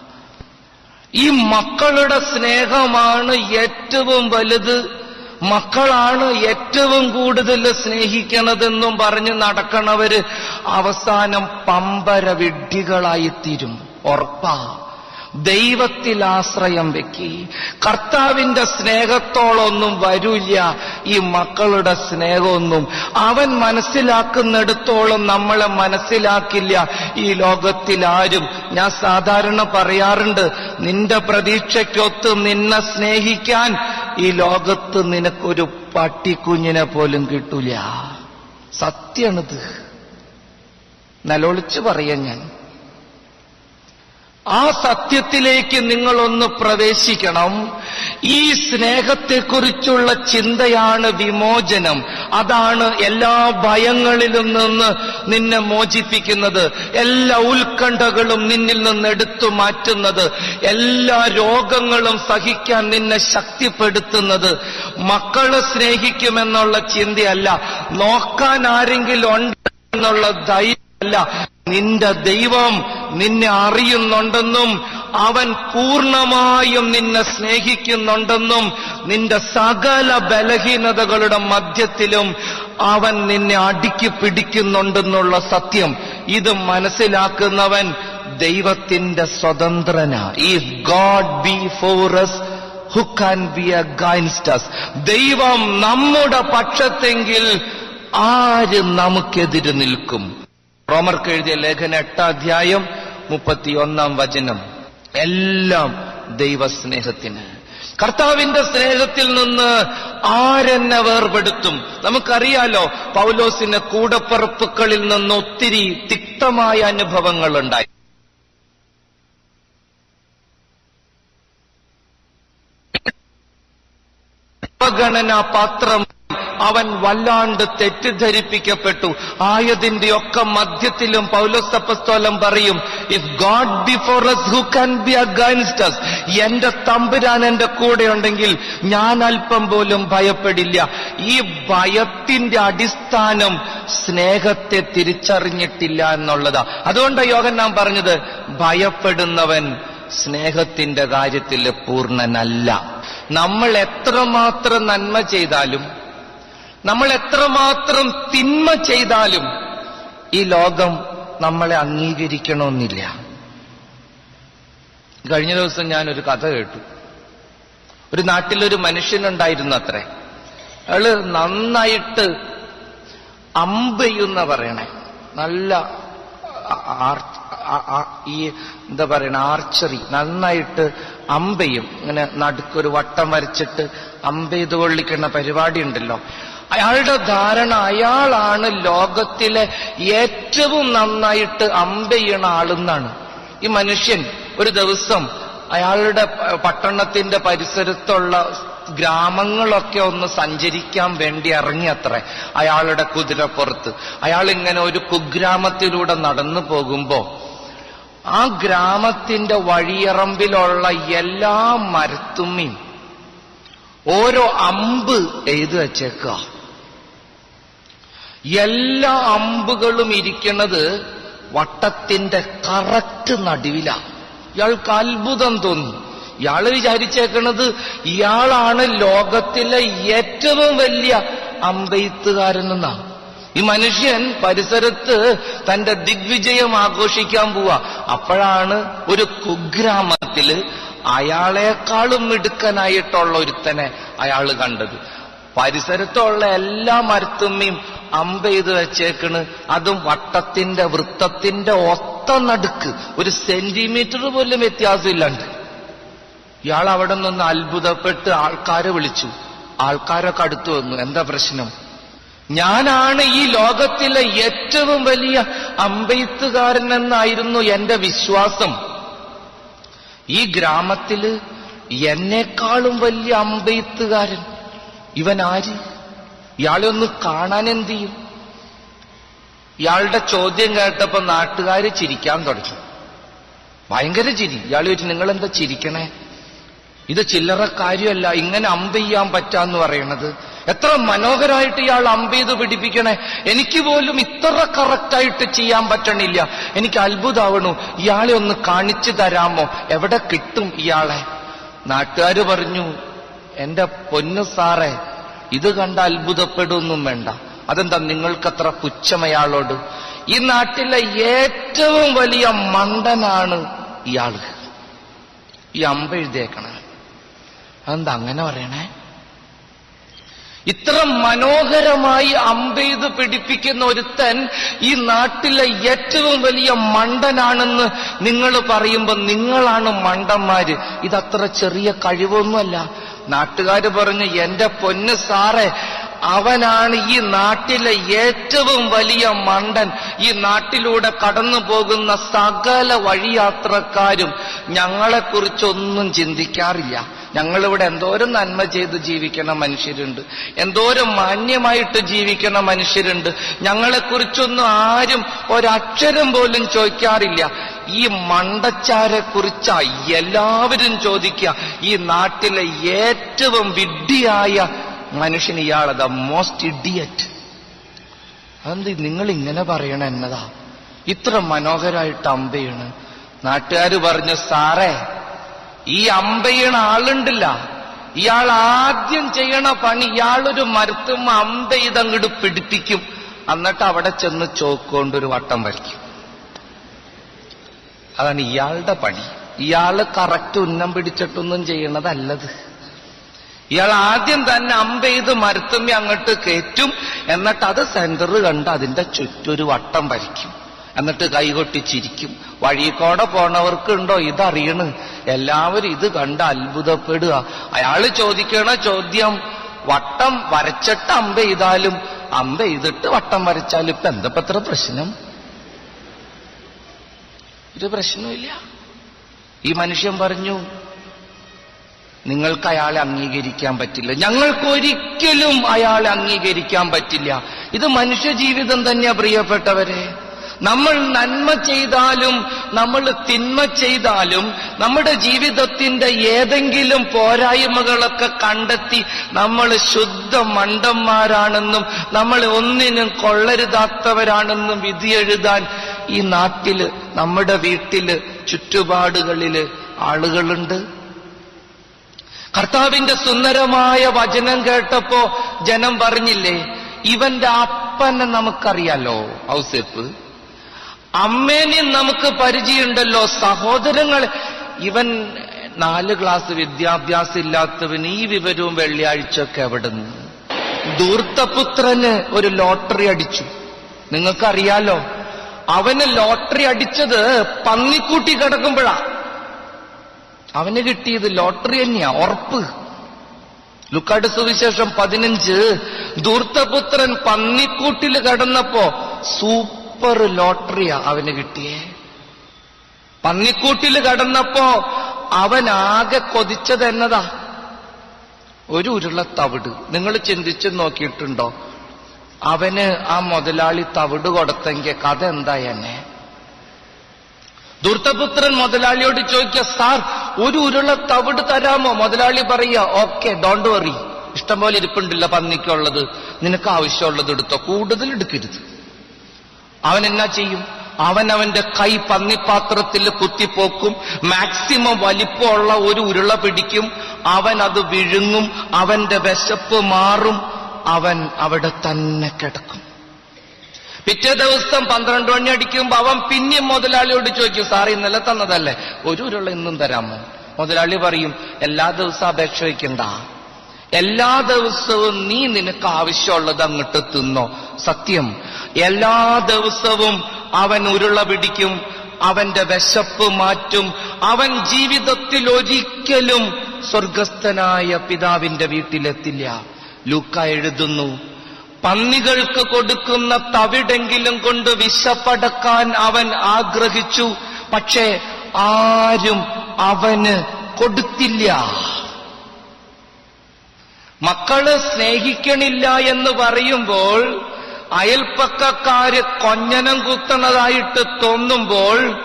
ഈ മക്കളുടെ സ്നേഹമാണ് ഏറ്റവും വലുത്. മക്കളാണ് ഏറ്റവും കൂടുതൽ സ്നേഹിക്കണതെന്നും പറഞ്ഞ് നടക്കണവര് അവസാനം പമ്പര വിഡ്ഢികളായിത്തീരും ഉറപ്പാ. ദൈവത്തിൽ ആശ്രയം വെക്കി. കർത്താവിന്റെ സ്നേഹത്തോളൊന്നും വരില്ല. ഈ മക്കളുടെ സ്നേഹമൊന്നും അവൻ മനസ്സിലാക്കുന്നിടത്തോളം നമ്മളെ മനസ്സിലാക്കില്ല. ഈ ലോകത്തിൽ ആരും ഞാൻ സാധാരണ പറയാറുണ്ട് നിന്റെ പ്രതീക്ഷയ്ക്കൊത്ത് നിന്നെ സ്നേഹിക്കാൻ ഈ ലോകത്ത് നിനക്കൊരു പട്ടിക്കുഞ്ഞിനെ പോലും കിട്ടൂല. സത്യാണിത്. നിലവിളിച്ച് പറയാൻ ഞാൻ. ആ സത്യത്തിലേക്ക് നിങ്ങളൊന്ന് പ്രവേശിക്കണം. ഈ സ്നേഹത്തെക്കുറിച്ചുള്ള ചിന്തയാണ് വിമോചനം. അതാണ് എല്ലാ ഭയങ്ങളിലും നിന്ന് നിന്നെ മോചിപ്പിക്കുന്നത്. എല്ലാ ഉത്കണ്ഠകളും നിന്നിൽ നിന്ന് എടുത്തു മാറ്റുന്നത്. എല്ലാ രോഗങ്ങളും സഹിക്കാൻ നിന്നെ ശക്തിപ്പെടുത്തുന്നത്. മക്കളെ സ്നേഹിക്കുമെന്നുള്ള ചിന്തയല്ല. നോക്കാൻ ആരെങ്കിലും ഉണ്ട് എന്നുള്ള ധൈര്യമല്ല നിന്റെ ദൈവം നിന്നെ അറിയുന്നുണ്ടെന്നും അവൻ പൂർണമായും നിന്നെ സ്നേഹിക്കുന്നുണ്ടെന്നും നിന്റെ സകല ബലഹീനതകളുടെ മധ്യത്തിലും അവൻ നിന്നെ അടുക്കി പിടിക്കുന്നുണ്ടെന്നുള്ള സത്യം. ഇത് മനസ്സിലാക്കുന്നവൻ ദൈവത്തിന്റെ സ്വതന്ത്രന ഈ God be for us who can be against ദൈവം നമ്മുടെ പക്ഷത്തെങ്കിൽ ആര് നമുക്കെതിരെ നിൽക്കും? റോമർക്ക് എഴുതിയ ലേഖന എട്ടാധ്യായം മുപ്പത്തിയൊന്നാം വചനം. എല്ലാം ദൈവസ്നേഹത്തിന്. കർത്താവിന്റെ സ്നേഹത്തിൽ നിന്ന് ആരെന്നെ വേർപെടുത്തും? നമുക്കറിയാലോ പൗലോസിന് കൂടപ്പറപ്പുകളിൽ നിന്ന് ഒത്തിരി തിക്തമായ അനുഭവങ്ങൾ ഉണ്ടായി അവഗണന പാത്രം അവൻ വല്ലാണ്ട് തെറ്റിദ്ധരിപ്പിക്കപ്പെട്ടു. ആയതിന്റെ ഒക്കെ മധ്യത്തിലും പൗലോസ്തപ്പസ്തോലം പറയും if God be for us who can be against us? എന്റെ തമ്പുരാൻ എന്റെ കൂടെ ഉണ്ടെങ്കിൽ ഞാൻ അല്പം പോലും ഭയപ്പെടില്ല. ഈ ഭയത്തിന്റെ അടിസ്ഥാനം സ്നേഹത്തെ തിരിച്ചറിഞ്ഞിട്ടില്ല എന്നുള്ളതാ. അതുകൊണ്ട് യോഗൻ നാം പറഞ്ഞത് ഭയപ്പെടുന്നവൻ സ്നേഹത്തിന്റെ കാര്യത്തിൽ പൂർണനല്ല. നമ്മൾ എത്രമാത്രം നന്മ ചെയ്താലും നമ്മൾ എത്രമാത്രം തിന്മ ചെയ്താലും ഈ ലോകം നമ്മളെ അംഗീകരിക്കണമെന്നില്ല. കഴിഞ്ഞ ദിവസം ഞാനൊരു കഥ കേട്ടു. ഒരു നാട്ടിലൊരു മനുഷ്യനുണ്ടായിരുന്നു അത്രേ അയാൾ നന്നായിട്ട് അമ്പെയ്യുന്ന പറയണേ. നല്ല ഈ എന്താ പറയണ ആർച്ചറി. നന്നായിട്ട് അമ്പെയ്യും ഇങ്ങനെ നടുക്കൊരു വട്ടം വരച്ചിട്ട് അമ്പെയ്ത് കൊള്ളിക്കുന്ന പരിപാടി ഉണ്ടല്ലോ അയാളുടെ ധാരണ അയാളാണ് ലോകത്തിലെ ഏറ്റവും നന്നായിട്ട് അമ്പെയ്യണ ആളെന്നാണ്. ഈ മനുഷ്യൻ ഒരു ദിവസം അയാളുടെ പട്ടണത്തിന്റെ പരിസരത്തുള്ള ഗ്രാമങ്ങളൊക്കെ ഒന്ന് സഞ്ചരിക്കാൻ വേണ്ടി ഇറങ്ങിയത്രേ അയാളുടെ കുതിരപ്പുറത്ത്. അയാൾ ഇങ്ങനെ ഒരു കുഗ്രാമത്തിലൂടെ നടന്നു പോകുമ്പോ ആ ഗ്രാമത്തിന്റെ വഴിയറമ്പിലുള്ള എല്ലാ മരത്തുമ്മയും ഓരോ അമ്പ് എഴുതി വച്ചേക്കുക എല്ലാ അമ്പുകളും ഇരിക്കുന്നത് വട്ടത്തിന്റെ കറക്റ്റ് നടുവില. ഇയാൾക്ക് അത്ഭുതം തോന്നി. ഇയാൾ വിചാരിച്ചേക്കണത് ഇയാളാണ് ലോകത്തിലെ ഏറ്റവും വലിയ അമ്പെയ്ത്തുകാരനെന്നാ. ഈ മനുഷ്യൻ പരിസരത്ത് തന്റെ ദിഗ്വിജയം ആഘോഷിക്കാൻ പോവാ. അപ്പോഴാണ് ഒരു കുഗ്രാമത്തിൽ അയാളെക്കാളും മിടുക്കനായിട്ടുള്ള ഒരുത്തനെ അയാൾ കണ്ടത്. പരിസരത്തുള്ള എല്ലാ മരത്തുമ്മയും അമ്പെയ്ത് വെച്ചേക്കണ്. അതും വട്ടത്തിന്റെ വൃത്തത്തിന്റെ ഒത്ത നടുക്ക്. ഒരു സെന്റിമീറ്റർ പോലും വ്യത്യാസമില്ലാണ്ട്. ഇയാൾ അവിടെ നിന്ന് അത്ഭുതപ്പെട്ട് ആൾക്കാരെ വിളിച്ചു. ആൾക്കാരൊക്കെ അടുത്തു വന്നു. എന്താ പ്രശ്നം? ഞാനാണ് ഈ ലോകത്തിലെ ഏറ്റവും വലിയ അമ്പെയ്ത്തുകാരനെന്നായിരുന്നു എന്റെ വിശ്വാസം. ഈ ഗ്രാമത്തിൽ എന്നേക്കാളും വലിയ അമ്പെയ്ത്തുകാരൻ ഇവൻ ആര് ഇയാളെ ഒന്ന് കാണാൻ എന്ത് ചെയ്യും? ഇയാളുടെ ചോദ്യം കേട്ടപ്പോ നാട്ടുകാർ ചിരിക്കാൻ തുടങ്ങി ഭയങ്കര ചിരി. ഇയാൾ ചോദിച്ചു നിങ്ങൾ എന്താ ചിരിക്കണേ? ഇത് ചില്ലറ കാര്യമല്ല. ഇങ്ങനെ അമ്പ് ചെയ്യാൻ പറ്റാന്ന് പറയണത്. എത്ര മനോഹരമായിട്ട് ഇയാൾ അമ്പ് ചെയ്ത് പിടിപ്പിക്കണേ. എനിക്ക് പോലും ഇത്ര കറക്റ്റായിട്ട് ചെയ്യാൻ പറ്റണില്ല. എനിക്ക് അത്ഭുതമാവണു ഇയാളെ ഒന്ന് കാണിച്ചു തരാമോ? എവിടെ കിട്ടും ഇയാളെ? നാട്ടുകാര് പറഞ്ഞു എന്റെ പൊന്നു സാറേ ഇത് കണ്ട അത്ഭുതപ്പെടുമൊന്നും വേണ്ട. അതെന്താ നിങ്ങൾക്കത്ര പുച്ഛമയാളോട്? ഈ നാട്ടിലെ ഏറ്റവും വലിയ മണ്ടനാണ് ഇയാൾ. ഈ അമ്പ എഴുതിയേക്കണം. അതെന്താ അങ്ങനെ പറയണേ? ഇത്ര മനോഹരമായി അമ്പെയ്ത് പിടിപ്പിക്കുന്ന ഒരുത്തൻ ഈ നാട്ടിലെ ഏറ്റവും വലിയ മണ്ടനാണെന്ന് നിങ്ങൾ പറയുമ്പോൾ നിങ്ങളാണ് മണ്ടന്മാര്. ഇതത്ര ചെറിയ കഴിവൊന്നുമല്ല. നാട്ടുകാർ പറഞ്ഞു എന്റെ പൊന്ന് സാറേ അവനാണ് ഈ നാട്ടിലെ ഏറ്റവും വലിയ മണ്ടൻ. ഈ നാട്ടിലൂടെ കടന്നു പോകുന്ന സകല വഴിയാത്രക്കാരും ഞങ്ങളെക്കുറിച്ചൊന്നും ചിന്തിക്കാറില്ല. ഞങ്ങളിവിടെ എന്തോരം നന്മ ചെയ്ത് ജീവിക്കണ മനുഷ്യരുണ്ട്. എന്തോരം മാന്യമായിട്ട് ജീവിക്കണ മനുഷ്യരുണ്ട്. ഞങ്ങളെക്കുറിച്ചൊന്നും ആരും ഒരക്ഷരം പോലും ചോദിക്കാറില്ല. ഈ മണ്ടച്ചാരെ എല്ലാവരും ചോദിക്കുക. ഈ നാട്ടിലെ ഏറ്റവും വിഡ്ഢിയായ മനുഷ്യൻ ഇയാളതാ മോസ്റ്റ് ഇഡിയറ്റ് അതെന്ത് നിങ്ങൾ ഇങ്ങനെ പറയണ എന്നതാ? ഇത്ര മനോഹരായിട്ട് അമ്പയാണ് നാട്ടുകാർ പറഞ്ഞു സാറേ ഈ അമ്പയണ ആളുണ്ടില്ല. ഇയാൾ ആദ്യം ചെയ്യണ പണി ഇയാളൊരു മരത്തും അമ്പ ഇതങ്ങോട്ട് പിടിപ്പിക്കും. എന്നിട്ട് അവിടെ ചെന്ന് ചോക്കൊണ്ടൊരു വട്ടം വരയ്ക്കും അതാണ് ഇയാളുടെ പണി. ഇയാൾ കറക്റ്റ് ഉന്നം പിടിച്ചിട്ടൊന്നും ചെയ്യണതല്ലത്. ഇയാൾ ആദ്യം തന്നെ അമ്പെയ്ത് മരത്തുമ്മി അങ്ങോട്ട് കയറ്റും. എന്നിട്ട് അത് സെന്റർ കണ്ട് അതിന്റെ ചുറ്റൊരു വട്ടം വരയ്ക്കും എന്നിട്ട് കൈകൊട്ടിച്ചിരിക്കും. വഴിക്കോടെ പോണവർക്കുണ്ടോ ഇതറിയണ്. എല്ലാവരും ഇത് കണ്ട് അത്ഭുതപ്പെടുക. അയാൾ ചോദിക്കണ ചോദ്യം വട്ടം വരച്ചിട്ട് അമ്പ ചെയ്താലും അമ്പ ചെയ്തിട്ട് വട്ടം വരച്ചാലും ഇപ്പൊ എന്തപ്പത്ര പ്രശ്നം? ഒരു പ്രശ്നമില്ല ഈ മനുഷ്യൻ പറഞ്ഞു നിങ്ങൾക്ക് അയാളെ അംഗീകരിക്കാൻ പറ്റില്ല. ഞങ്ങൾക്ക് ഒരിക്കലും അയാളെ അംഗീകരിക്കാൻ പറ്റില്ല. ഇത് മനുഷ്യജീവിതം തന്നെയാ പ്രിയപ്പെട്ടവരെ. നമ്മൾ നന്മ ചെയ്താലും നമ്മൾ തിന്മ ചെയ്താലും നമ്മുടെ ജീവിതത്തിന്റെ ഏതെങ്കിലും പോരായ്മകളൊക്കെ കണ്ടെത്തി നമ്മൾ ശുദ്ധ മണ്ടന്മാരാണെന്നും നമ്മൾ ഒന്നിനും കൊള്ളരുതാത്തവരാണെന്നും വിധിയെഴുതാൻ ഈ നാട്ടിൽ നമ്മുടെ വീട്ടിൽ ചുറ്റുപാടുകളിൽ ആളുകളുണ്ട്. കർത്താവിന്റെ സുന്ദരമായ വചനം കേട്ടപ്പോ ജനം പറഞ്ഞില്ലേ ഇവന്റെ അപ്പനെ നമുക്കറിയാലോ? ഔസേപ്പ്. അമ്മേനെയും നമുക്ക് പരിചയമുണ്ടല്ലോ സഹോദരങ്ങൾ ഇവൻ നാല് ക്ലാസ് വിദ്യാഭ്യാസം ഇല്ലാത്തവൻ ഈ വിവരവും വെള്ളിയാഴ്ചയൊക്കെ അവിടുന്ന് ദൂർത്തപുത്രന് ഒരു ലോട്ടറി അടിച്ചു. നിങ്ങൾക്കറിയാലോ അവന് ലോട്ടറി അടിച്ചത് പന്നിക്കൂട്ടി കിടക്കുമ്പോഴാ. അവന് കിട്ടിയത് ലോട്ടറി തന്നെയാ ഉറപ്പ്. ലുക്കാട് സുവിശേഷം പതിനഞ്ച് ദൂർത്തപുത്രൻ പന്നിക്കൂട്ടിൽ കിടന്നപ്പോ സൂപ്പർ ലോട്ടറിയാ അവന് കിട്ടിയേ. പന്നിക്കൂട്ടിൽ കടന്നപ്പോ അവൻ ആകെ കൊതിച്ചത് എന്നതാ? ഒരു ഉരുള തവിട് നിങ്ങൾ ചിന്തിച്ചു നോക്കിയിട്ടുണ്ടോ? അവന് ആ മുതലാളി തവിട് കൊടുത്തെങ്കിൽ കഥ എന്തായി എന്നെ? ദുർത്തപുത്രൻ മുതലാളിയോട് ചോദിക്കുക സാർ ഒരു ഉരുള തവിട് തരാമോ? മുതലാളി പറയുക ഓക്കെ ഡോണ്ട് വറി ഇഷ്ടംപോലെ ഇരിപ്പുണ്ടല്ല പന്നിക്കുള്ളത്. നിനക്ക് ആവശ്യമുള്ളത് എടുത്തോ. കൂടുതൽ എടുക്കരുത്. അവൻ എന്നാ ചെയ്യും? അവൻ അവന്റെ കൈ പന്നിപ്പാത്രത്തിൽ കുത്തിപ്പോക്കും. മാക്സിമം വലിപ്പമുള്ള ഒരു ഉരുള പിടിക്കും. അവൻ അത് വിഴുങ്ങും. അവന്റെ വിശപ്പ് മാറും. അവൻ അവിടെ തന്നെ കിടക്കും. പിറ്റേ ദിവസം പന്ത്രണ്ട് മണി അടിക്കുമ്പോ അവൻ പിന്നെയും മുതലാളിയോട് ചോദിക്കും സാർ ഇന്നലെ തന്നതല്ലേ? ഒരു ഉരുള ഇന്നും തരാമോ? മുതലാളി പറയും എല്ലാ ദിവസവും അപേക്ഷ വയ്ക്കണ്ട. എല്ലാ ദിവസവും നീ നിനക്ക് ആവശ്യമുള്ളത് അങ്ങോട്ട് തിന്നോ. സത്യം എല്ലാ ദിവസവും അവൻ ഉരുള പിടിക്കും അവന്റെ വിശപ്പ് മാറ്റും അവൻ ജീവിതത്തിൽ ഒരിക്കലും സ്വർഗസ്ഥനായ പിതാവിന്റെ വീട്ടിലെത്തില്ല. ലൂക്ക എഴുതുന്നു പന്നികൾക്ക് കൊടുക്കുന്ന തവിടെങ്കിലും കൊണ്ട് വിശപ്പടക്കാൻ അവൻ ആഗ്രഹിച്ചു പക്ഷേ ആരും അവന് കൊടുത്തില്ല. മക്കൾ സ്നേഹിക്കണില്ല എന്ന് പറയുമ്പോൾ അയൽപ്പക്കക്കാര് കൊഞ്ഞനം കുത്തണതായിട്ട് തോന്നുമ്പോൾ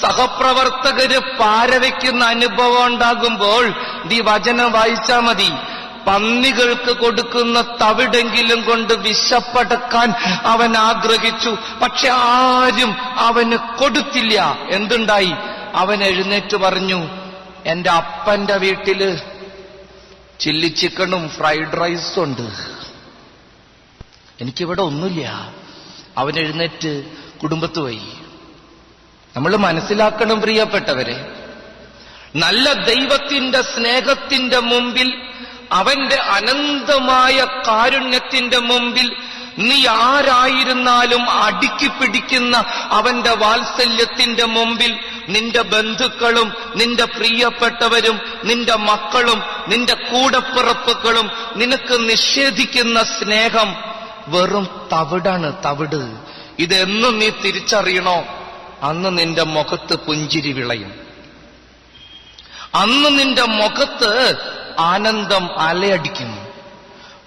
സഹപ്രവർത്തകര് പാരവയ്ക്കുന്ന അനുഭവം ഉണ്ടാകുമ്പോൾ നീ വചനം വായിച്ചാ മതി. പന്നികൾക്ക് കൊടുക്കുന്ന തവിടെങ്കിലും കൊണ്ട് വിശപ്പടക്കാൻ അവൻ ആഗ്രഹിച്ചു. പക്ഷെ ആരും അവന് കൊടുത്തില്ല. എന്തുണ്ടായി? അവൻ എഴുന്നേറ്റ് പറഞ്ഞു എന്റെ അപ്പന്റെ വീട്ടിൽ ചില്ലി ചിക്കണും ഫ്രൈഡ് റൈസും ഉണ്ട്. എനിക്കിവിടെ ഒന്നുമില്ല. അവൻ എഴുന്നേറ്റ് കുടുംബത്ത് പോയി. നമ്മൾ മനസ്സിലാക്കണം പ്രിയപ്പെട്ടവരെ നല്ല ദൈവത്തിന്റെ സ്നേഹത്തിന്റെ മുമ്പിൽ അവന്റെ അനന്തമായ കാരുണ്യത്തിന്റെ മുമ്പിൽ നീ ആരായിരുന്നാലും അടുക്കി പിടിക്കുന്ന അവന്റെ വാത്സല്യത്തിന്റെ മുമ്പിൽ നിന്റെ ബന്ധുക്കളും നിന്റെ പ്രിയപ്പെട്ടവരും നിന്റെ മക്കളും നിന്റെ കൂടപ്പിറപ്പുകളും നിനക്ക് നിഷേധിക്കുന്ന സ്നേഹം വെറും തവിടാണ് തവിട്. ഇതെന്നും നീ തിരിച്ചറിയണോ? അന്ന് നിന്റെ മുഖത്ത് പുഞ്ചിരി വിളയും. അന്ന് നിന്റെ മുഖത്ത് ആനന്ദം അലയടിക്കും.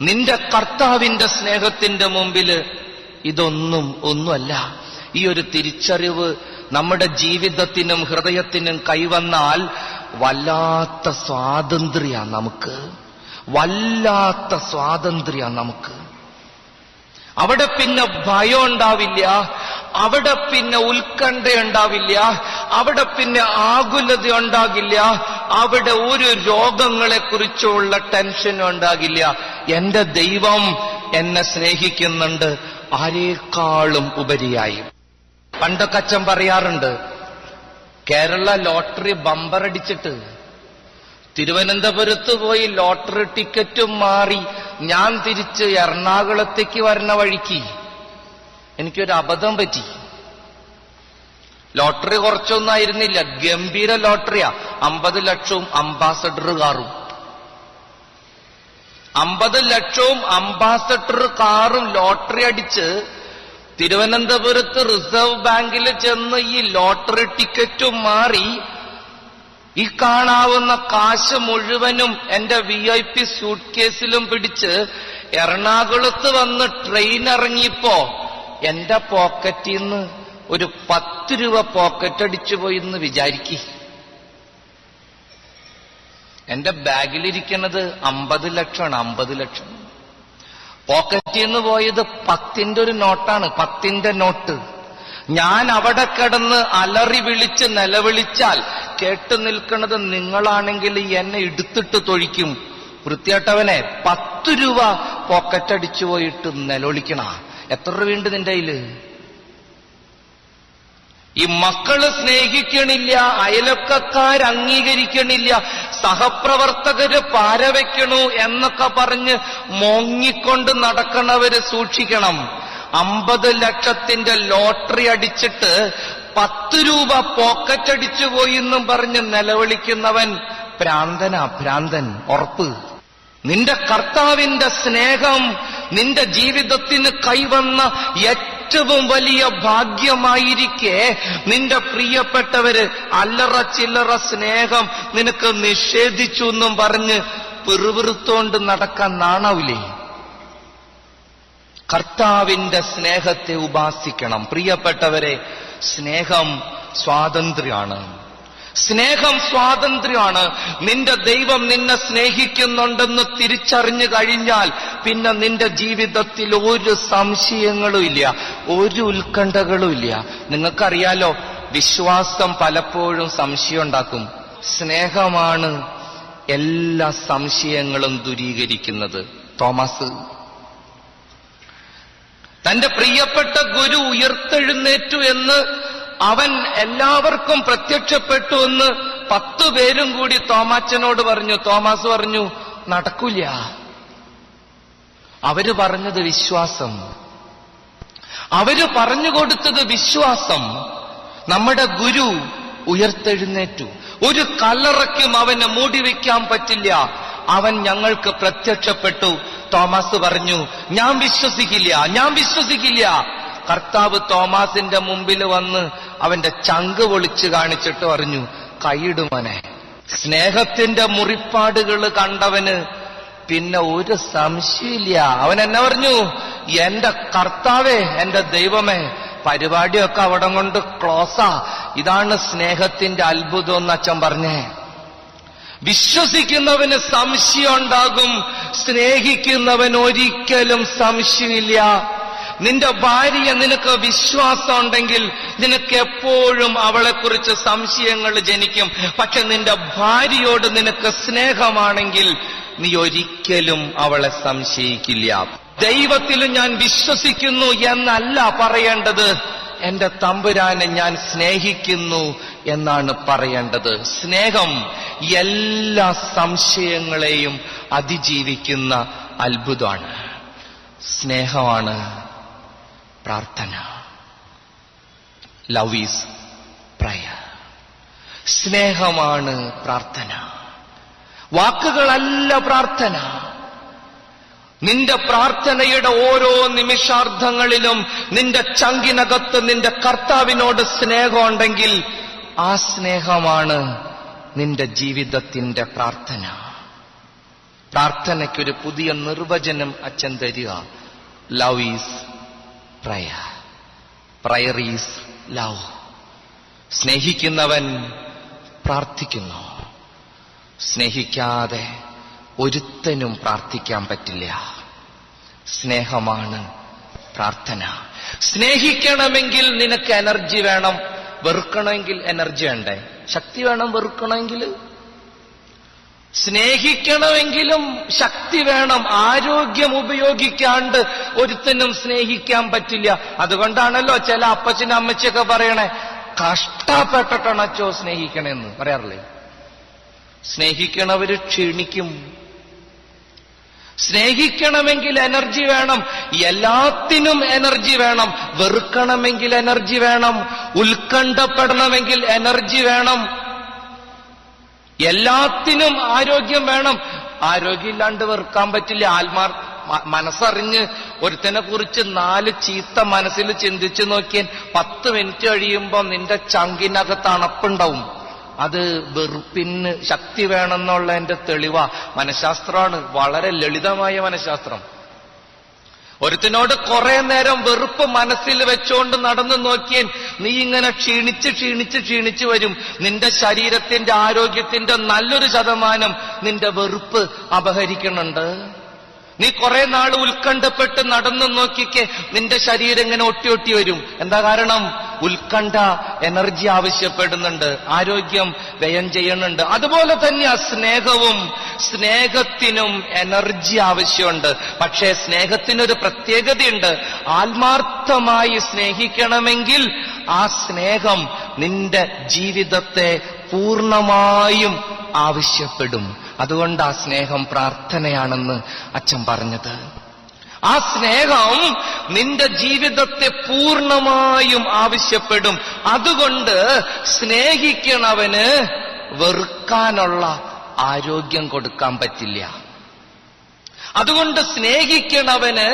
നിന്റെ കർത്താവിന്റെ സ്നേഹത്തിന്റെ മുമ്പിൽ ഇതൊന്നും ഒന്നുമല്ല. ഈ ഒരു തിരിച്ചറിവ് നമ്മുടെ ജീവിതത്തിനും ഹൃദയത്തിനും കൈവന്നാൽ വല്ലാത്ത സ്വാതന്ത്ര്യ നമുക്ക്. വല്ലാത്ത സ്വാതന്ത്ര്യ നമുക്ക്. അവിടെ പിന്നെ ഭയം ഉണ്ടാവില്ല. അവിടെ പിന്നെ ഉത്കണ്ഠ ഉണ്ടാവില്ല. അവിടെ പിന്നെ ആകുലത ഉണ്ടാകില്ല. അവിടെ ഒരു രോഗങ്ങളെക്കുറിച്ചുള്ള ടെൻഷനും ഉണ്ടാകില്ല. എന്റെ ദൈവം എന്നെ സ്നേഹിക്കുന്നുണ്ട്. ആരേക്കാളും ഉപരിയായി. പണ്ടൊക്കെ പറയാറുണ്ട് കേരള ലോട്ടറി ബമ്പർ അടിച്ചിട്ട് തിരുവനന്തപുരത്ത് പോയി ലോട്ടറി ടിക്കറ്റും മാറി ഞാൻ തിരിച്ച് എറണാകുളത്തേക്ക് വരുന്ന വഴിക്ക് എനിക്കൊരു അബദ്ധം പറ്റി. ലോട്ടറി കുറച്ചൊന്നും ആയിരുന്നില്ല ഗംഭീര ലോട്ടറിയാ. അമ്പത് ലക്ഷവും അംബാസഡർ കാറും അമ്പത് ലക്ഷവും അംബാസഡർ കാറും ലോട്ടറി അടിച്ച് തിരുവനന്തപുരത്ത് റിസർവ് ബാങ്കിൽ ചെന്ന് ഈ ലോട്ടറി ടിക്കറ്റും മാറി ഈ കാണാവുന്ന കാശ് മുഴുവനും എന്റെ വി ഐ പി സ്യൂട്ട് കേസിലും പിടിച്ച് എറണാകുളത്ത് വന്ന് ട്രെയിൻ ഇറങ്ങിയപ്പോ എന്റെ പോക്കറ്റിൽ നിന്ന് ഒരു പത്ത് രൂപ പോക്കറ്റ് അടിച്ചു പോയി എന്ന് വിചാരിക്കി. എന്റെ ബാഗിലിരിക്കുന്നത് അമ്പത് ലക്ഷമാണ് അമ്പത് ലക്ഷം. പോക്കറ്റിൽ നിന്ന് പോയത് പത്തിന്റെ ഒരു നോട്ടാണ് പത്തിന്റെ നോട്ട് ഞാൻ അവിടെ കിടന്ന് അലറി വിളിച്ച് നിലവിളിച്ചാൽ കേട്ടു നിൽക്കുന്നത് നിങ്ങളാണെങ്കിൽ എന്നെ എടുത്തിട്ട് തൊഴിക്കും. വൃത്തിയേട്ടവനെ പത്ത് രൂപ പോക്കറ്റടിച്ചു പോയിട്ട് നിലവിളിക്കണ. എത്ര രൂപയുണ്ട് നിന്റെ കയ്യിൽ? ഈ മക്കൾ സ്നേഹിക്കണില്ല അയലക്കാർ അംഗീകരിക്കണില്ല സഹപ്രവർത്തകര് പാരവയ്ക്കണു എന്നൊക്കെ പറഞ്ഞ് മോങ്ങിക്കൊണ്ട് നടക്കണവര് സൂക്ഷിക്കണം. അമ്പത് ലക്ഷത്തിന്റെ ലോട്ടറി അടിച്ചിട്ട് പത്ത് രൂപ പോക്കറ്റ് അടിച്ചു പോയി എന്നും പറഞ്ഞ് നിലവിളിക്കുന്നവൻ ഭ്രാന്തനാ ഭ്രാന്തൻ ഉറപ്പ്. നിന്റെ കർത്താവിന്റെ സ്നേഹം നിന്റെ ജീവിതത്തിന് കൈവന്ന ഏറ്റവും വലിയ ഭാഗ്യമായിരിക്കെ നിന്റെ പ്രിയപ്പെട്ടവര് അല്ലറ ചില്ലറ സ്നേഹം നിനക്ക് നിഷേധിച്ചു എന്നും പറഞ്ഞ് പിറുപിറുത്തോണ്ട് നടക്കാൻ നാണാവില്ലേ? കർത്താവിന്റെ സ്നേഹത്തെ ഉപാസിക്കണം. പ്രിയപ്പെട്ടവരെ സ്നേഹം സ്വാതന്ത്ര്യമാണ്. സ്നേഹം സ്വാതന്ത്ര്യമാണ്. നിന്റെ ദൈവം നിന്നെ സ്നേഹിക്കുന്നുണ്ടെന്ന് തിരിച്ചറിഞ്ഞു കഴിഞ്ഞാൽ പിന്നെ നിന്റെ ജീവിതത്തിൽ ഒരു സംശയങ്ങളും ഇല്ല ഒരു ഉത്കണ്ഠകളും ഇല്ല. നിങ്ങൾക്കറിയാലോ വിശ്വാസം പലപ്പോഴും സംശയം ഉണ്ടാക്കും. സ്നേഹമാണ് എല്ലാ സംശയങ്ങളും ദുരീകരിക്കുന്നത്. തോമസ് തന്റെ പ്രിയപ്പെട്ട ഗുരു ഉയർത്തെഴുന്നേറ്റു എന്ന് അവൻ എല്ലാവർക്കും പ്രത്യക്ഷപ്പെട്ടു എന്ന് പത്തു പേരും കൂടി തോമാച്ചനോട് പറഞ്ഞു. തോമാസ് പറഞ്ഞു നടക്കൂല. അവർ പറഞ്ഞത് വിശ്വാസം. അവർ പറഞ്ഞു കൊടുത്തത് വിശ്വാസം. നമ്മുടെ ഗുരു ഉയർത്തെഴുന്നേറ്റു. ഒരു കല്ലറയ്ക്കും അവനെ മൂടിവെക്കാൻ പറ്റില്ല. അവൻ ഞങ്ങൾക്ക് പ്രത്യക്ഷപ്പെട്ടു. തോമസ് പറഞ്ഞു ഞാൻ വിശ്വസിക്കില്ല ഞാൻ വിശ്വസിക്കില്ല. കർത്താവ് തോമാസിന്റെ മുമ്പിൽ വന്ന് അവന്റെ ചങ്ക് പൊളിച്ച് കാണിച്ചിട്ട് പറഞ്ഞു കൈയിടുമനെ സ്നേഹത്തിന്റെ മുറിപ്പാടുകൾ കണ്ടവന് പിന്നെ ഒരു സംശയമില്ല. അവൻ എന്നെ പറഞ്ഞു എന്റെ കർത്താവേ എന്റെ ദൈവമേ പരിപാടിയൊക്കെ അവിടെ കൊണ്ട് ക്ലോസാ ഇതാണ് സ്നേഹത്തിന്റെ അത്ഭുതം എന്ന് അച്ഛൻ പറഞ്ഞേ. വിശ്വസിക്കുന്നവന് സംശയം ഉണ്ടാകും സ്നേഹിക്കുന്നവൻ ഒരിക്കലും സംശയമില്ല. നിന്റെ ഭാര്യ നിനക്ക് വിശ്വാസം ഉണ്ടെങ്കിൽ നിനക്ക് എപ്പോഴും അവളെക്കുറിച്ച് സംശയങ്ങൾ ജനിക്കും. പക്ഷെ നിന്റെ ഭാര്യയോട് നിനക്ക് സ്നേഹമാണെങ്കിൽ നീ ഒരിക്കലും അവളെ സംശയിക്കില്ല. ദൈവത്തിൽ ഞാൻ വിശ്വസിക്കുന്നു എന്നല്ല പറയേണ്ടത്. എന്റെ തമ്പുരാനെ ഞാൻ സ്നേഹിക്കുന്നു. എന്നാണ് പറയേണ്ടത്. സ്നേഹം എല്ലാ സംശയങ്ങളെയും അതിജീവിക്കുന്ന അത്ഭുതമാണ്. സ്നേഹമാണ് പ്രാർത്ഥന. ലവ് ഈസ് പ്രയർ സ്നേഹമാണ് പ്രാർത്ഥന. വാക്കുകളല്ല പ്രാർത്ഥന. നിന്റെ പ്രാർത്ഥനയുടെ ഓരോ നിമിഷാർത്ഥങ്ങളിലും നിന്റെ ചങ്കിനകത്ത് നിന്റെ കർത്താവിനോട് സ്നേഹമുണ്ടെങ്കിൽ ആ സ്നേഹമാണ് നിന്റെ ജീവിതത്തിന്റെ പ്രാർത്ഥന. പ്രാർത്ഥനയ്ക്കൊരു പുതിയ നിർവചനം അച്ഛൻ തരിക. Love is prayer prayer is love സ്നേഹിക്കുന്നവൻ പ്രാർത്ഥിക്കുന്നു. സ്നേഹിക്കാതെ ഒരുത്തനും പ്രാർത്ഥിക്കാൻ പറ്റില്ല. സ്നേഹമാണ് പ്രാർത്ഥന. സ്നേഹിക്കണമെങ്കിൽ നിനക്ക് എനർജി വേണം. വെറുക്കണമെങ്കിൽ എനർജി വേണ്ടേ? ശക്തി വേണം വെറുക്കണമെങ്കിൽ? സ്നേഹിക്കണമെങ്കിലും ശക്തി വേണം. ആരോഗ്യം ഉപയോഗിക്കാണ്ട് ഒരുത്തനും സ്നേഹിക്കാൻ പറ്റില്ല. അതുകൊണ്ടാണല്ലോ ചില അപ്പച്ചനും അമ്മച്ചൊക്കെ പറയണേ കഷ്ടപ്പെട്ടിട്ടാണ് അച്ചോ സ്നേഹിക്കണേന്ന്. പറയാറില്ലേ? സ്നേഹിക്കണവര് ക്ഷീണിക്കും. സ്നേഹിക്കണമെങ്കിൽ എനർജി വേണം എല്ലാത്തിനും എനർജി വേണം വെറുക്കണമെങ്കിൽ എനർജി വേണം ഉത്കണ്ഠപ്പെടണമെങ്കിൽ എനർജി വേണം എല്ലാത്തിനും ആരോഗ്യം വേണം. ആരോഗ്യമില്ലാണ്ട് വെറുക്കാൻ പറ്റില്ല. ആത്മാർ മനസ്സറിഞ്ഞ് ഒരുത്തനെ കുറിച്ച് നാല് ചീത്ത മനസ്സിൽ ചിന്തിച്ചു നോക്കിയാൽ പത്ത് മിനിറ്റ് കഴിയുമ്പോൾ നിന്റെ ചങ്കിനകത്ത് അണപ്പുണ്ടാവും അത് വെറുപ്പിന് ശക്തി വേണമെന്നുള്ളതിന്റെ തെളിവ മനഃശാസ്ത്രമാണ്. വളരെ ലളിതമായ മനഃശാസ്ത്രം. ഒരുത്തിനോട് കുറെ നേരം വെറുപ്പ് മനസ്സിൽ വെച്ചുകൊണ്ട് നടന്നു നോക്കിയാൽ നീ ഇങ്ങനെ ക്ഷീണിച്ച് ക്ഷീണിച്ച് ക്ഷീണിച്ച് വരും. നിന്റെ ശരീരത്തിന്റെ ആരോഗ്യത്തിന്റെ നല്ലൊരു ശതമാനം നിന്റെ വെറുപ്പ് അപഹരിക്കുന്നുണ്ട്. നീ കുറെ നാൾ ഉത്കണ്ഠപ്പെട്ട് നടന്നു നോക്കിക്കെ നിന്റെ ശരീരം ഇങ്ങനെ ഒട്ടി ഒട്ടി വരും. എന്താ കാരണം? ഉത്കണ്ഠ എനർജി ആവശ്യപ്പെടുന്നുണ്ട് ആരോഗ്യം വ്യയം ചെയ്യുന്നുണ്ട്. അതുപോലെ തന്നെയാ സ്നേഹവും സ്നേഹത്തിനും എനർജി ആവശ്യമുണ്ട്. പക്ഷേ സ്നേഹത്തിനൊരു പ്രത്യേകതയുണ്ട്. ആത്മാർത്ഥമായി സ്നേഹിക്കണമെങ്കിൽ ആ സ്നേഹം നിന്റെ ജീവിതത്തെ പൂർണമായും ആവശ്യപ്പെടും. അതുകൊണ്ട് ആ സ്നേഹം പ്രാർത്ഥനയാണെന്ന് അച്ഛൻ പറഞ്ഞത്. ആ സ്നേഹം നിന്റെ ജീവിതത്തെ പൂർണമായും ആവശ്യപ്പെടും. അതുകൊണ്ട് സ്നേഹിക്കണവന് വെറുക്കാനുള്ള ആരോഗ്യം കൊടുക്കാൻ പറ്റില്ല. അതുകൊണ്ട് സ്നേഹിക്കണവന്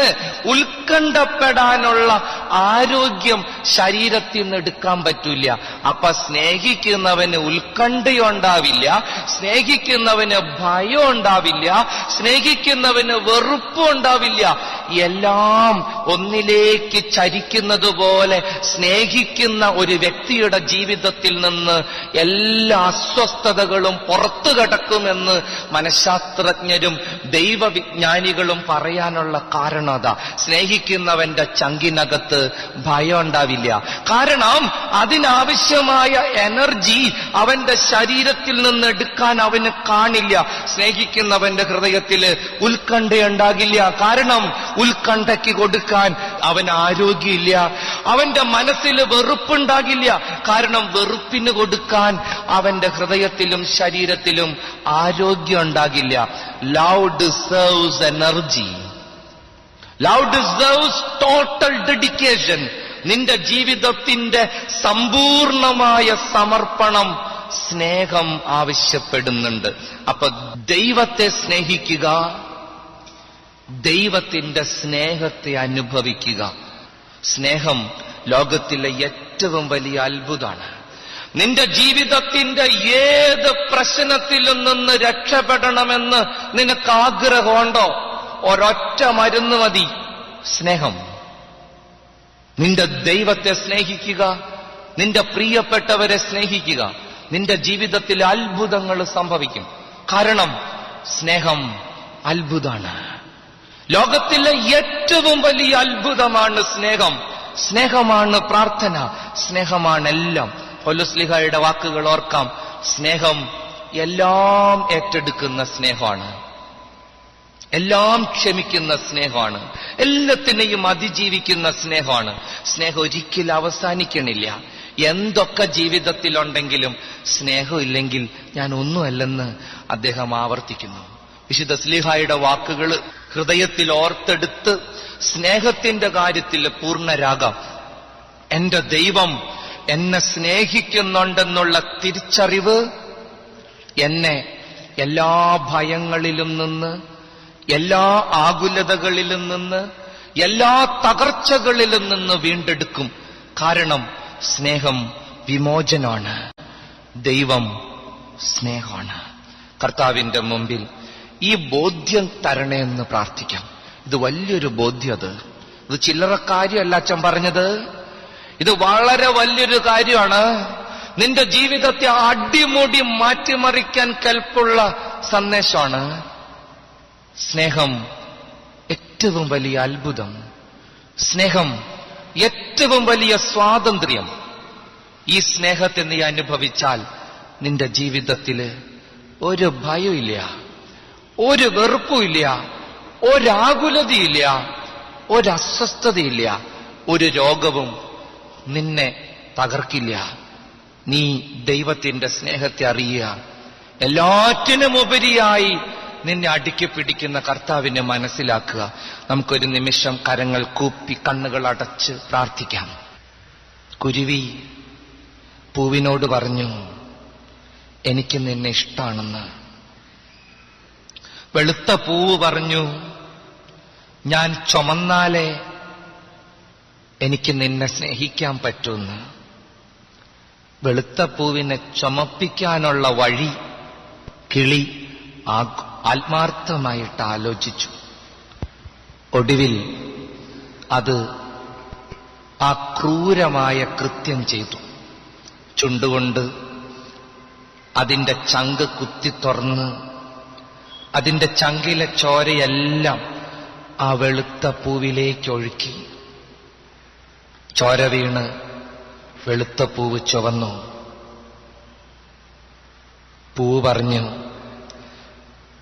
ഉത്കണ്ഠപ്പെടാനുള്ള ആരോഗ്യം ശരീരത്തിൽ നിന്ന് എടുക്കാൻ പറ്റൂല. അപ്പൊ സ്നേഹിക്കുന്നവന് ഉത്കണ്ഠയുണ്ടാവില്ല സ്നേഹിക്കുന്നവന് ഭയം ഉണ്ടാവില്ല സ്നേഹിക്കുന്നവന് വെറുപ്പും ഉണ്ടാവില്ല എല്ലാം ഒന്നിലേക്ക് ചരിക്കുന്നത് പോലെ സ്നേഹിക്കുന്ന ഒരു വ്യക്തിയുടെ ജീവിതത്തിൽ നിന്ന് എല്ലാ അസ്വസ്ഥതകളും പുറത്തു കിടക്കുമെന്ന് മനഃശാസ്ത്രജ്ഞരും ദൈവവിജ്ഞാനികളും പറയാനുള്ള കാരണം അതാ. സ്നേഹിക്കുന്നവന്റെ ചങ്കിനകത്ത് ഭയം ഉണ്ടാവില്ല. കാരണം അതിനാവശ്യമായ എനർജി അവന്റെ ശരീരത്തിൽ നിന്ന് എടുക്കാൻ അവന് കാണില്ല. സ്നേഹിക്കുന്നവന്റെ ഹൃദയത്തിൽ ഉത്കണ്ഠയുണ്ടാകില്ല കാരണം ഉത്കണ്ഠയ്ക്ക് കൊടുക്കാൻ അവൻ ആരോഗ്യമില്ല. അവന്റെ മനസ്സിൽ വെറുപ്പുണ്ടാകില്ല. കാരണം വെറുപ്പിന് കൊടുക്കാൻ അവന്റെ ഹൃദയത്തിലും ശരീരത്തിലും ആരോഗ്യം ഉണ്ടാകില്ല. Love deserves energy love deserves total dedication നിന്റെ ജീവിതത്തിന്റെ സമ്പൂർണമായ സമർപ്പണം സ്നേഹം ആവശ്യപ്പെടുന്നുണ്ട്. അപ്പൊ ദൈവത്തെ സ്നേഹിക്കുക ദൈവത്തിന്റെ സ്നേഹത്തെ അനുഭവിക്കുക. സ്നേഹം ലോകത്തിലെ ഏറ്റവും വലിയ അത്ഭുതമാണ്. നിന്റെ ജീവിതത്തിന്റെ ഏത് പ്രശ്നത്തിൽ നിന്ന് രക്ഷപ്പെടണമെന്ന് നിനക്ക് ആഗ്രഹമുണ്ടോ? ഒരൊറ്റ മരുന്ന് മതി. സ്നേഹം. നിന്റെ ദൈവത്തെ സ്നേഹിക്കുക നിന്റെ പ്രിയപ്പെട്ടവരെ സ്നേഹിക്കുക നിന്റെ ജീവിതത്തിൽ അത്ഭുതങ്ങൾ സംഭവിക്കും. കാരണം സ്നേഹം അത്ഭുതമാണ്. ലോകത്തിലെ ഏറ്റവും വലിയ അത്ഭുതമാണ് സ്നേഹം. സ്നേഹമാണ് പ്രാർത്ഥന. സ്നേഹമാണ് എല്ലാം പൊലുസ്ലിഹയുടെ വാക്കുകൾ ഓർക്കാം. സ്നേഹം എല്ലാം ഏറ്റെടുക്കുന്ന സ്നേഹമാണ്. എല്ലാം ക്ഷമിക്കുന്ന സ്നേഹമാണ്. എല്ലാത്തിനെയും അതിജീവിക്കുന്ന സ്നേഹമാണ്. സ്നേഹം ഒരിക്കലും അവസാനിക്കണില്ല. എന്തൊക്കെ ജീവിതത്തിലുണ്ടെങ്കിലും സ്നേഹമില്ലെങ്കിൽ ഞാൻ ഒന്നുമല്ലെന്ന് അദ്ദേഹം ആവർത്തിക്കുന്നു. വിശുദ്ധ സ്ലിഹായുടെ വാക്കുകൾ ഹൃദയത്തിൽ ഓർത്തെടുത്ത് സ്നേഹത്തിന്റെ കാര്യത്തിൽ പൂർണരാകാം. എന്റെ ദൈവം എന്നെ സ്നേഹിക്കുന്നുണ്ടെന്നുള്ള തിരിച്ചറിവ് എന്നെ എല്ലാ ഭയങ്ങളിലും നിന്ന് എല്ലാ ആകുലതകളിലും നിന്ന് എല്ലാ തകർച്ചകളിലും നിന്ന് വീണ്ടെടുക്കും. കാരണം സ്നേഹം വിമോചനാണ്. ദൈവം സ്നേഹമാണ്. കർത്താവിന്റെ മുമ്പിൽ ഈ ബോധ്യം തരണേ എന്ന് പ്രാർത്ഥിക്കാം. ഇത് വലിയൊരു ബോധ്യത് ഇത് ചില്ലറ കാര്യമല്ല അച്ഛൻ പറഞ്ഞത്. ഇത് വളരെ വലിയൊരു കാര്യമാണ്. നിന്റെ ജീവിതത്തെ അടിമുടി മാറ്റിമറിക്കാൻ കൽപ്പുള്ള സന്ദേശമാണ്. സ്നേഹം ഏറ്റവും വലിയ അത്ഭുതം. സ്നേഹം ഏറ്റവും വലിയ സ്വാതന്ത്ര്യം. ഈ സ്നേഹത്തെ നീ അനുഭവിച്ചാൽ നിന്റെ ജീവിതത്തിൽ ഒരു ഭയമില്ല ഒരു വെറുപ്പുമില്ല ഒരാകുലതയില്ല ഒരസ്വസ്ഥതയില്ല ഒരു രോഗവും നിന്നെ തകർക്കില്ല. നീ ദൈവത്തിന്റെ സ്നേഹത്തെ അറിയുക. എല്ലാറ്റിനും ഉപരിയായി നിന്നെ അടുക്കി പിടിക്കുന്ന കർത്താവിനെ മനസ്സിലാക്കുക. നമുക്കൊരു നിമിഷം കരങ്ങൾ കൂപ്പി കണ്ണുകൾ അടച്ച് പ്രാർത്ഥിക്കാം. കുരുവി പൂവിനോട് പറഞ്ഞു എനിക്ക് നിന്നെ ഇഷ്ടാണെന്ന്. വെളുത്ത പൂവ് പറഞ്ഞു ഞാൻ ചുമന്നാലേ എനിക്ക് നിന്നെ സ്നേഹിക്കാൻ പറ്റുന്ന. വെളുത്ത പൂവിനെ ചുമപ്പിക്കാനുള്ള വഴി കിളി ആത്മാർത്ഥമായിട്ട് ആലോചിച്ചു. ഒടുവിൽ അത് ആ ക്രൂരമായ കൃത്യം ചെയ്തു. ചുണ്ടുകൊണ്ട് അതിന്റെ ചങ്ക് കുത്തി തുറന്ന് അതിന്റെ ചങ്കിലെ ചോരയെല്ലാം ആ വെളുത്ത പൂവിലേക്ക് ഒഴുക്കി. ചോര വീണ് വെളുത്ത പൂവ് ചുവന്നു. പൂ പറഞ്ഞു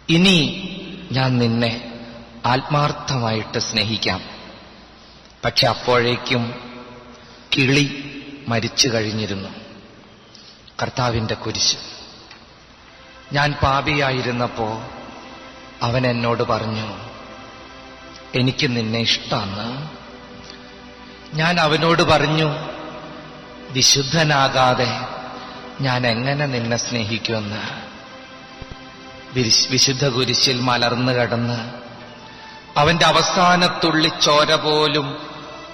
ഇനി ഞാൻ നിന്നെ ആത്മാർത്ഥമായിട്ട് സ്നേഹിക്കാം. പക്ഷെ അപ്പോഴേക്കും കിളി മരിച്ചു കഴിഞ്ഞിരുന്നു. കർത്താവിന്റെ കുരിശ്. ഞാൻ പാപിയായിരുന്നപ്പോ അവൻ എന്നോട് പറഞ്ഞു എനിക്ക് നിന്നെ ഇഷ്ടാന്ന്. ഞാൻ അവനോട് പറഞ്ഞു വിശുദ്ധനാകാതെ ഞാൻ എങ്ങനെ നിന്നെ സ്നേഹിക്കുമെന്ന്? വിശുദ്ധ കുരിശിൽ മലർന്നു കടന്ന് അവന്റെ അവസാനത്തുള്ളി ചോര പോലും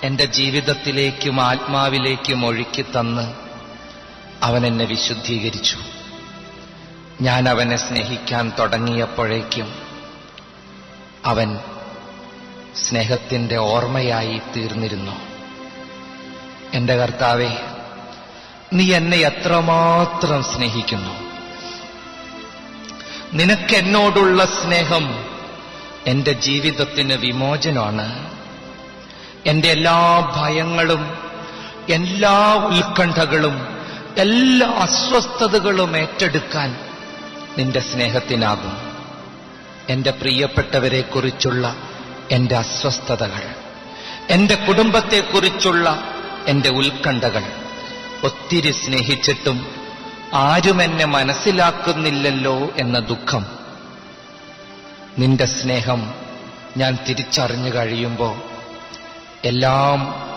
എന്റെ ജീവിതത്തിലേക്കും ആത്മാവിലേക്കും ഒഴുക്കി തന്ന് അവൻ എന്നെ വിശുദ്ധീകരിച്ചു. ഞാൻ അവനെ സ്നേഹിക്കാൻ തുടങ്ങിയപ്പോഴേക്കും അവൻ സ്നേഹത്തിന്റെ ഓർമ്മയായി തീർന്നിരുന്നു. എന്റെ കർത്താവെ നീ എന്നെ എത്രമാത്രം സ്നേഹിക്കുന്നു. നിനക്ക് എന്നോടുള്ള സ്നേഹം എന്റെ ജീവിതത്തിന് വിമോചനമാണ്. എന്റെ എല്ലാ ഭയങ്ങളും എല്ലാ ഉത്കണ്ഠകളും എല്ലാ അസ്വസ്ഥതകളും ഏറ്റെടുക്കാൻ നിന്റെ സ്നേഹത്തിനാകും. എന്റെ പ്രിയപ്പെട്ടവരെക്കുറിച്ചുള്ള എന്റെ അസ്വസ്ഥതകൾ എന്റെ കുടുംബത്തെക്കുറിച്ചുള്ള എന്റെ ഉത്കണ്ഠകൾ ഒത്തിരി സ്നേഹിച്ചിട്ടും ആരും എന്നെ മനസ്സിലാക്കുന്നില്ലല്ലോ എന്ന ദുഃഖം. നിന്റെ സ്നേഹം ഞാൻ തിരിച്ചറിഞ്ഞു കഴിയുമ്പോൾ എല്ലാം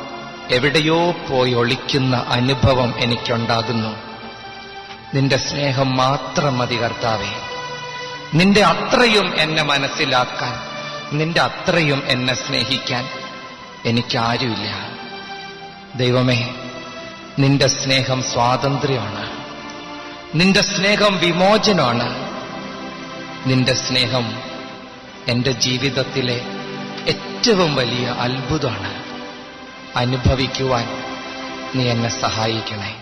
എവിടെയോ പോയി ഒളിക്കുന്ന അനുഭവം എനിക്കുണ്ടാകുന്നു. നിന്റെ സ്നേഹം മാത്രം മതി കർത്താവേ. നിന്റെ അത്രയും എന്നെ മനസ്സിലാക്കാൻ നിന്റെ അത്രയും എന്നെ സ്നേഹിക്കാൻ എനിക്കാരുമില്ല. ദൈവമേ നിന്റെ സ്നേഹം സ്വാതന്ത്ര്യമാണ്. നിന്റെ സ്നേഹം വിമോചനമാണ്. നിന്റെ സ്നേഹം എന്റെ ജീവിതത്തിലെ ഏറ്റവും വലിയ അത്ഭുതമാണ്. അനുഭവിക്കുവാൻ നീ എന്നെ സഹായിക്കണേ.